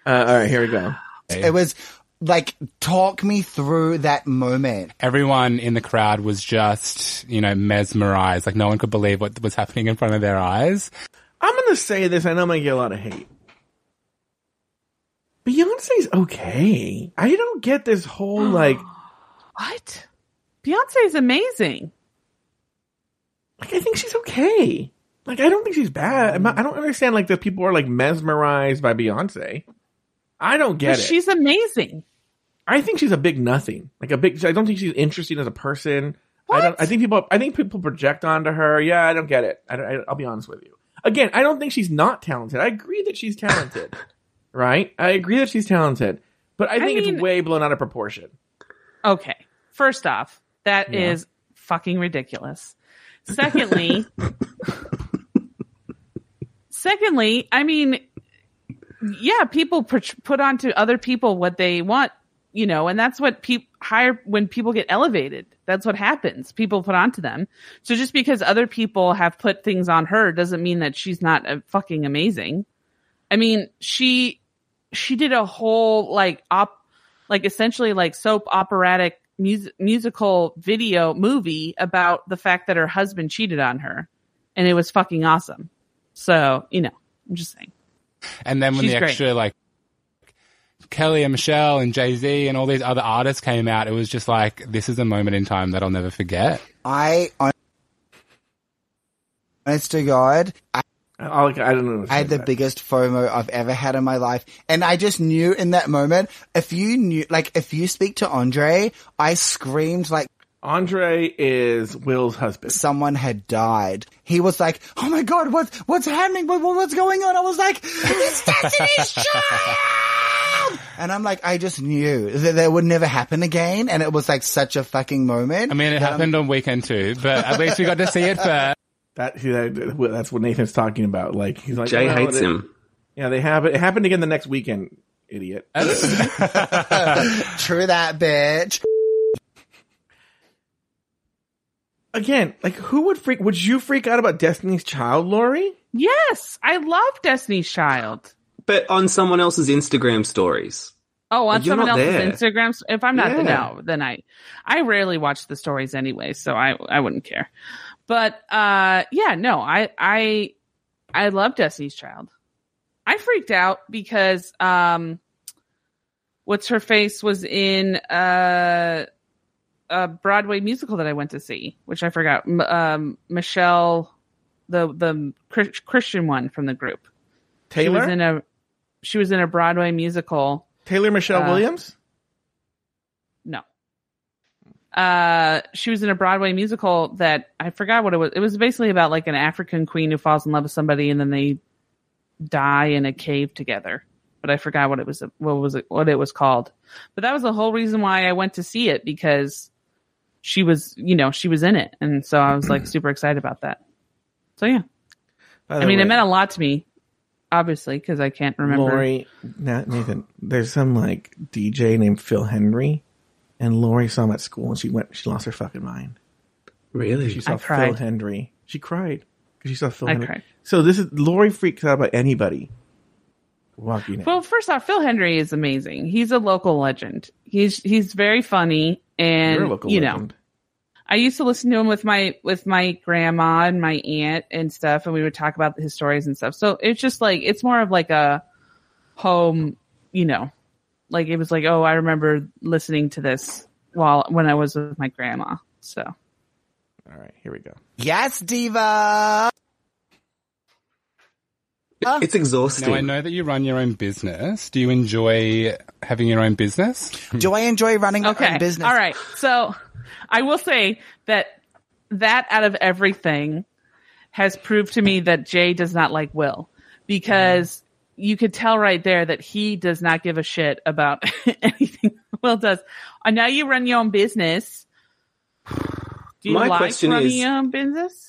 Uh, all right, here we go. it was like talk me through that moment. Everyone in the crowd was just, you know, mesmerized. Like no one could believe what was happening in front of their eyes. I'm gonna say this. I know I'm gonna get a lot of hate. Beyonce's okay. I don't get this whole like. What? Beyonce's amazing. like I think she's okay. Like I don't think she's bad. Not- I don't understand like that people are like mesmerized by Beyonce. I don't get it. she's amazing. I think she's a big nothing. Like a big. I don't think she's interesting as a person. I don't. I think people. I think people project onto her. Yeah, I don't get it. I I, I'll be honest with you. Again, I don't think she's not talented. I agree that she's talented. right? I agree that she's talented, but I I think mean- it's way blown out of proportion. Okay. First off, that is Yeah. fucking ridiculous. Secondly, secondly, I mean, yeah, people put, put onto other people what they want you know, and that's what people hire when people get elevated. That's what happens. People put onto them. So just because other people have put things on her doesn't mean that she's not uh, fucking amazing. I mean, she she did a whole like op like essentially like soap operatic mus- musical video movie about the fact that her husband cheated on her and it was fucking awesome. So, you know, I'm just saying. And then when She's the great. extra like Kelly and Michelle and Jay Z and all these other artists came out, it was just like this is a moment in time that I'll never forget. I, honest to God, I, I, I don't know. I had the biggest FOMO I've ever had in my life. And I just knew in that moment, if you knew, like, if you speak to Andre, I screamed like Andre is Will's husband. someone had died. He was like, "Oh my god, what's what's happening? What, what- what's going on?" I was like, "It's Destiny's Child!" And I'm like, I just knew that that would never happen again, and it was like such a fucking moment. I mean, it that I'm- happened on weekend too, but at least we got to see it first. That, that that's what Nathan's talking about. Like he's like Jay well, hates it- him. Yeah, they have it. It happened again the next weekend. Idiot. True that, bitch. Again, like who would freak? Would you freak out about Destiny's Child, Lauri? Yes, I love Destiny's Child. But on someone else's Instagram stories. Oh, on you're someone else's there. Instagram. s- If I'm not the Yeah. no, then I, I rarely watch the stories anyway, so I, I wouldn't care. But uh, yeah, no, I, I, I love Destiny's Child. I freaked out because um, what's her face was in uh, a Broadway musical that I went to see, which I forgot. M- um, Michelle, the the Chris- Christian one from the group. She was Taylor. in a, she was in a Broadway musical. Taylor Michelle uh, Williams. Uh, she was in a Broadway musical that I forgot what it was. It was basically about like an African queen who falls in love with somebody and then they die in a cave together. But I forgot what it was. What was it? What it was called? But that was the whole reason why I went to see it because she was, you know, she was in it, and so I was like super excited about that. So yeah, I mean, way, it meant a lot to me, obviously, because I can't remember. Lauri, Na- Nathan. There's some like DJ named Phil Henry, and Lauri saw him at school, and she went. She lost her fucking mind. Really? She saw I Phil cried. Henry. She cried because she saw Phil I Henry. cried. So this is Lauri freaks out about anybody walking in. Well, first off, Phil Henry is amazing. He's a local legend. He's he's very funny, and You're a local you know, legend. I used to listen to him with my with my grandma and my aunt and stuff, and we would talk about his stories and stuff. So it's just like it's more of like a home, you know, like it was like, oh, I remember listening to this while when I was with my grandma. So All right, here we go. Yes, diva. It's exhausting. Now I know that you run your own business. Do you enjoy having your own business? Do I enjoy running my okay, own business? all right. So I will say that that out of everything has proved to me that Jay does not like Will because you could tell right there that he does not give a shit about anything Will does. I know you run your own business. Do you My like question running is- your own business?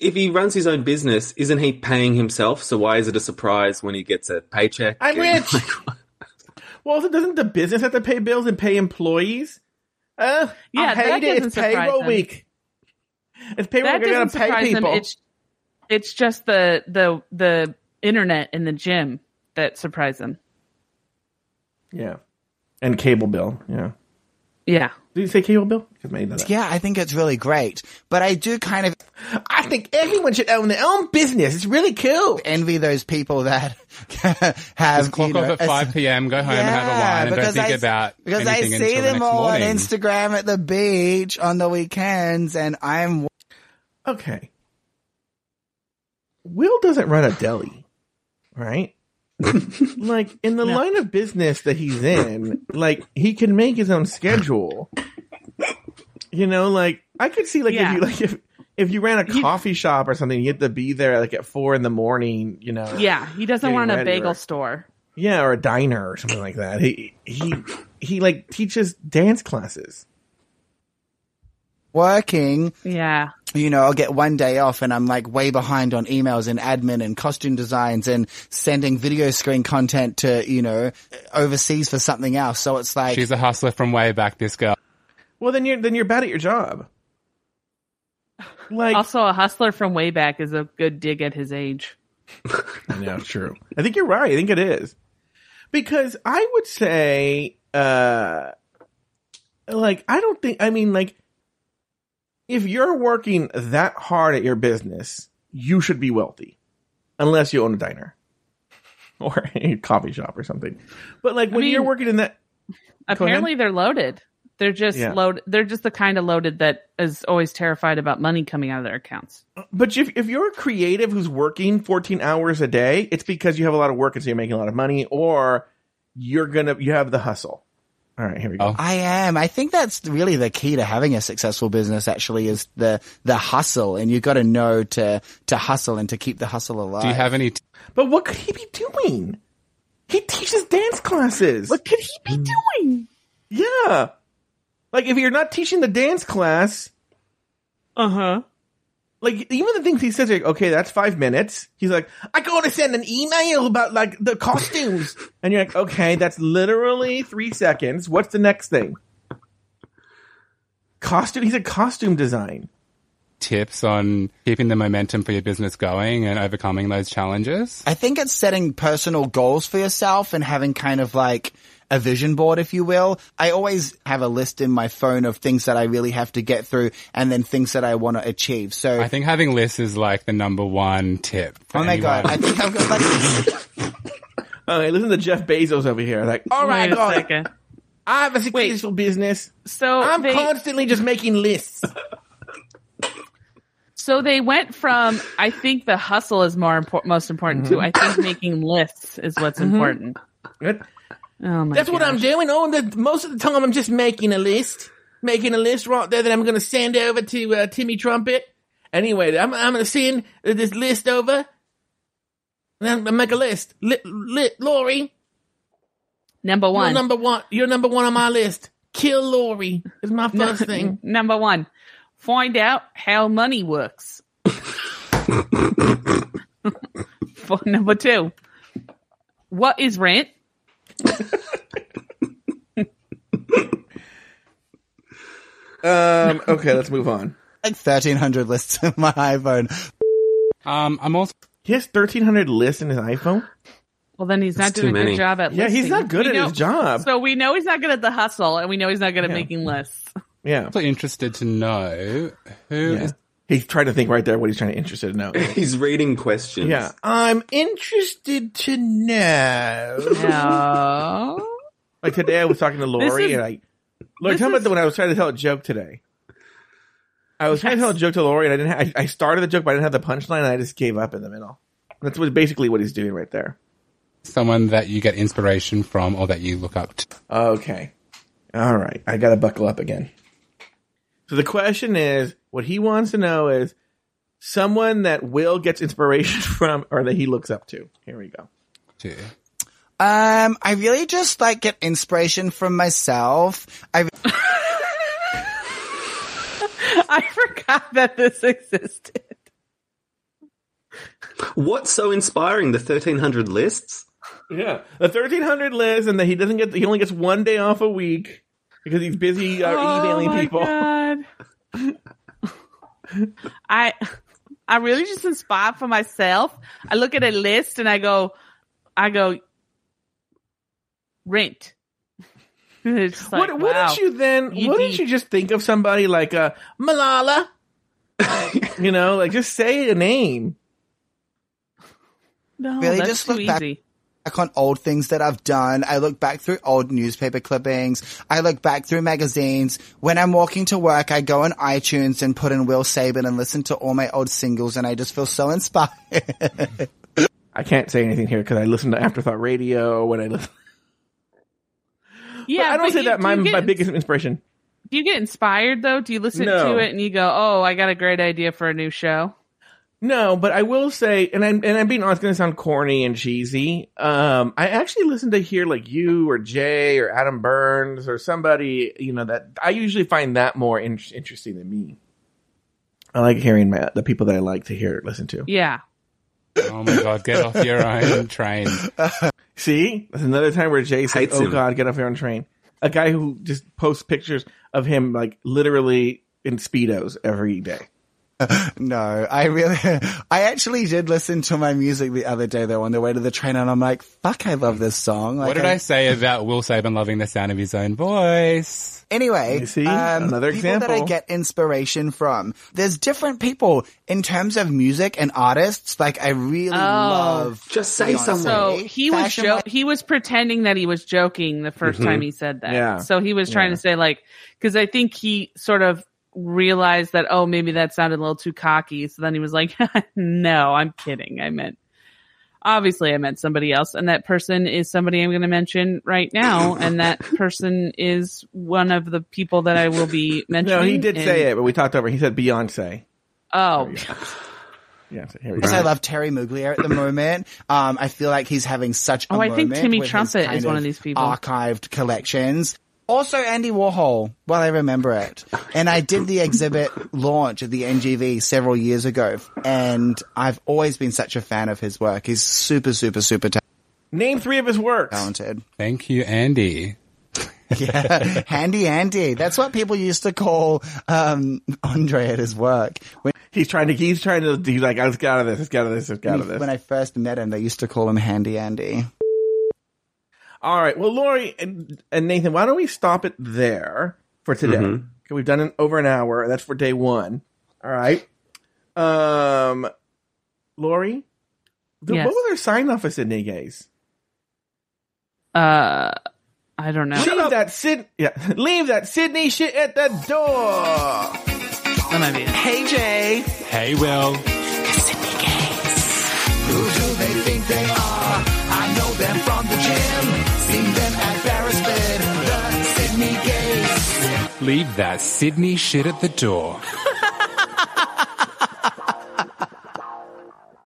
if he runs his own business, isn't he paying himself? So why is it a surprise when he gets a paycheck? I'm And- rich. Well, so doesn't the business have to pay bills and pay employees? Uh, Yeah, I that hate it. doesn't It's payroll him. week. It's payroll That week. I doesn't gotta pay surprise him. people. It's it's just the the the internet and the gym that surprise them. Yeah, and cable bill. Yeah. Yeah. Did you say cable bill? maybe that- Yeah, I think it's really great, but I do kind of I think everyone should own their own business. It's really cool. envy those people that have Just clock you know, off at 5 p.m., go home and have a wine, and don't think I- about because I anything see until the them next all morning. on Instagram at the beach on the weekends, and I'm Okay. Will doesn't run a deli, right? like in the line of business that he's in, like he can make his own schedule. You know, like I could see like Yeah. if you like if if you ran a He- coffee shop or something, you had to be there like at four in the morning. You know, Yeah. He doesn't Getting want a bagel right? store. yeah, or a diner or something like that. He he he like teaches dance classes. working Yeah. You know, I'll get one day off and I'm like way behind on emails and admin and costume designs and sending video screen content to, you know, overseas for something else. So it's like, She's a hustler from way back, this girl. Well, then you're then you're bad at your job. Like, Also, a hustler from way back is a good dig at his age. yeah, true. I think you're right. I think it is because I would say, uh, like, I don't think. I mean, like, if you're working that hard at your business, you should be wealthy, unless you own a diner or a coffee shop or something. But like when mean- you're working in that, Apparently, they're loaded. They're just Yeah. load. They're just the kind of loaded that is always terrified about money coming out of their accounts. But if, if you're a creative who's working 14 hours a day, it's because you have a lot of work and so you're making a lot of money or you're gonna, you have the hustle. All right, here we go. Oh. I am. I think that's really the key to having a successful business actually is the, the hustle and you've got to know to, to hustle and to keep the hustle alive. Do you have any? T- But what could he be doing? He teaches dance classes. What could he be doing? Yeah. Like if you're not teaching the dance class, Uh huh. Like even the things he says, like, okay, that's five minutes. He's like, I gotta send an email about like the costumes. and you're like, okay, that's literally three seconds. What's the next thing? Costume, he said costume design. tips on keeping the momentum for your business going and overcoming those challenges? I think it's setting personal goals for yourself and having kind of like a vision board, if you will. I always have a list in my phone of things that I really have to get through and then things that I want to achieve. So, I think having lists is like the number one tip. oh my anyone. God, I think I've got like, Okay, listen to Jeff Bezos over here. Like, all right, Wait a God, second. I have a successful business. So I'm they, constantly just making lists. so they went from I think the hustle is more important, most important to mm-hmm. I think making lists is what's mm-hmm. important. Good. Oh my That's what I'm doing. Oh, the, most of the time I'm just making a list, making a list right there that I'm going to send over to uh, Timmy Trumpet. Anyway, I'm, I'm going to send this list over. And I'm gonna make a list. Li, li, Lauri, Number you're one. number one. You're number one on my list. Kill Lauri is my first thing. Number one. Find out how money works. For number two. What is rent? Um. Okay, let's move on. like 1300 lists in my iPhone. Um, I'm also He has 1,300 lists in his iPhone. Well, then he's not That's doing a good job at Yeah, he's not good We at know- his job. So we know he's not good at the hustle, and we know he's not good at Yeah. making lists. Yeah. I'm also interested to know who is yeah. He's trying to think right there what he's trying to interested to know. He's reading questions. Yeah. I'm interested to know. No. Like today, I was talking to Lauri, is- and I, Lauri, this tell me about is- when I was trying to tell a joke today. I was trying to tell a joke to Lauri, and I didn't. Ha- I, I started the joke, but I didn't have the punchline, and I just gave up in the middle. That's what basically what he's doing right there. someone that you get inspiration from or that you look up to? Okay, all right, I got to buckle up again. So the question is, what he wants to know is someone that Will gets inspiration from, or that he looks up to. Here we go. to? Um, I really just like get inspiration from myself. I I forgot that this existed. What's so inspiring? The 1300 lists? Yeah, the thirteen hundred lists, and that he doesn't get. He only gets one day off a week because he's busy uh, emailing oh my people. God. I I really just inspired for myself. I look at a list and I go, I go, rent. It's just like, what, wow. wouldn't you then? You wouldn't deep. you just think of somebody like uh, Malala? you know, like just say a name. No, Really that's just too look back- easy. Back on old things that I've done. I look back through old newspaper clippings. I look back through magazines. When I'm walking to work, I go on iTunes and put in Will Sabin and listen to all my old singles and I just feel so inspired. I can't say anything here because I listen to Afterthought Radio when I listen. Yeah, but I don't but say you- that do my get- my biggest inspiration. Do you get inspired though? Do you listen No. to it and you go, "Oh, I got a great idea for a new show"? No, but I will say, and I'm and I'm being honest, it's gonna sound corny and cheesy. Um, I actually listen to hear like you or Jay or Adam Burns or somebody, you know, that I usually find that more in- interesting than me. I like hearing my, the people that I like to hear listen to. Yeah. Oh my god, get off your own train. See, that's another time where Jay said, Hates "Oh him. God, get off your own train." A guy who just posts pictures of him like literally in speedos every day. No, I really, I actually did listen to my music the other day though on the way to the train and I'm like, fuck, I love this song. Like, What did I say about Will Saban loving the sound of his own voice? Anyway, You see? um, Another people that I get inspiration from. There's different people in terms of music and artists. Like I really love. Just say Beyonce. something. So he was Fashion jo- he was pretending that he was joking the 1st time he said that. Yeah. So he was trying to say like because I think he sort of realized that oh maybe that sounded a little too cocky. So then he was like, no, I'm kidding. I meant obviously I meant somebody else, and that person is somebody I'm going to mention right now, and that person is one of the people that I will be mentioning. No, he did and- say it, but we talked over. He said Beyonce. Oh, Yeah, here we Because go. I love Thierry Mugler at the moment. Um, I feel like he's having such a Oh, I think Timmy with Trumpet is one of these people. Archived collections. Also Andy Warhol, while I remember it. And I did the exhibit launch at the NGV several years ago. And I've always been such a fan of his work. He's super, super, super talented. Name three of his works. talented. Thank you, Andy. Yeah. Handy Andy. That's what people used to call, um, Andre at his work. When, He's trying to. He's trying to. He's like, I us get out of this. Let's get out of this. Let's get out of this. when I first met him, they used to call him Handy Andy. All right. Well, Lauri and, and Nathan, why don't we stop it there for today? Mm-hmm. Okay, we've done it over an hour, that's for day one. All right. Um, Lauri, th- Yes. what was our sign off for Sydney Gays? uh, I don't know. Leave that Sid. Yeah, leave that Sydney shit at the door. That might be it. Hey Jay. Hey, Will. Who do they think they are? I know them from the gym. Leave that Sydney shit at the door.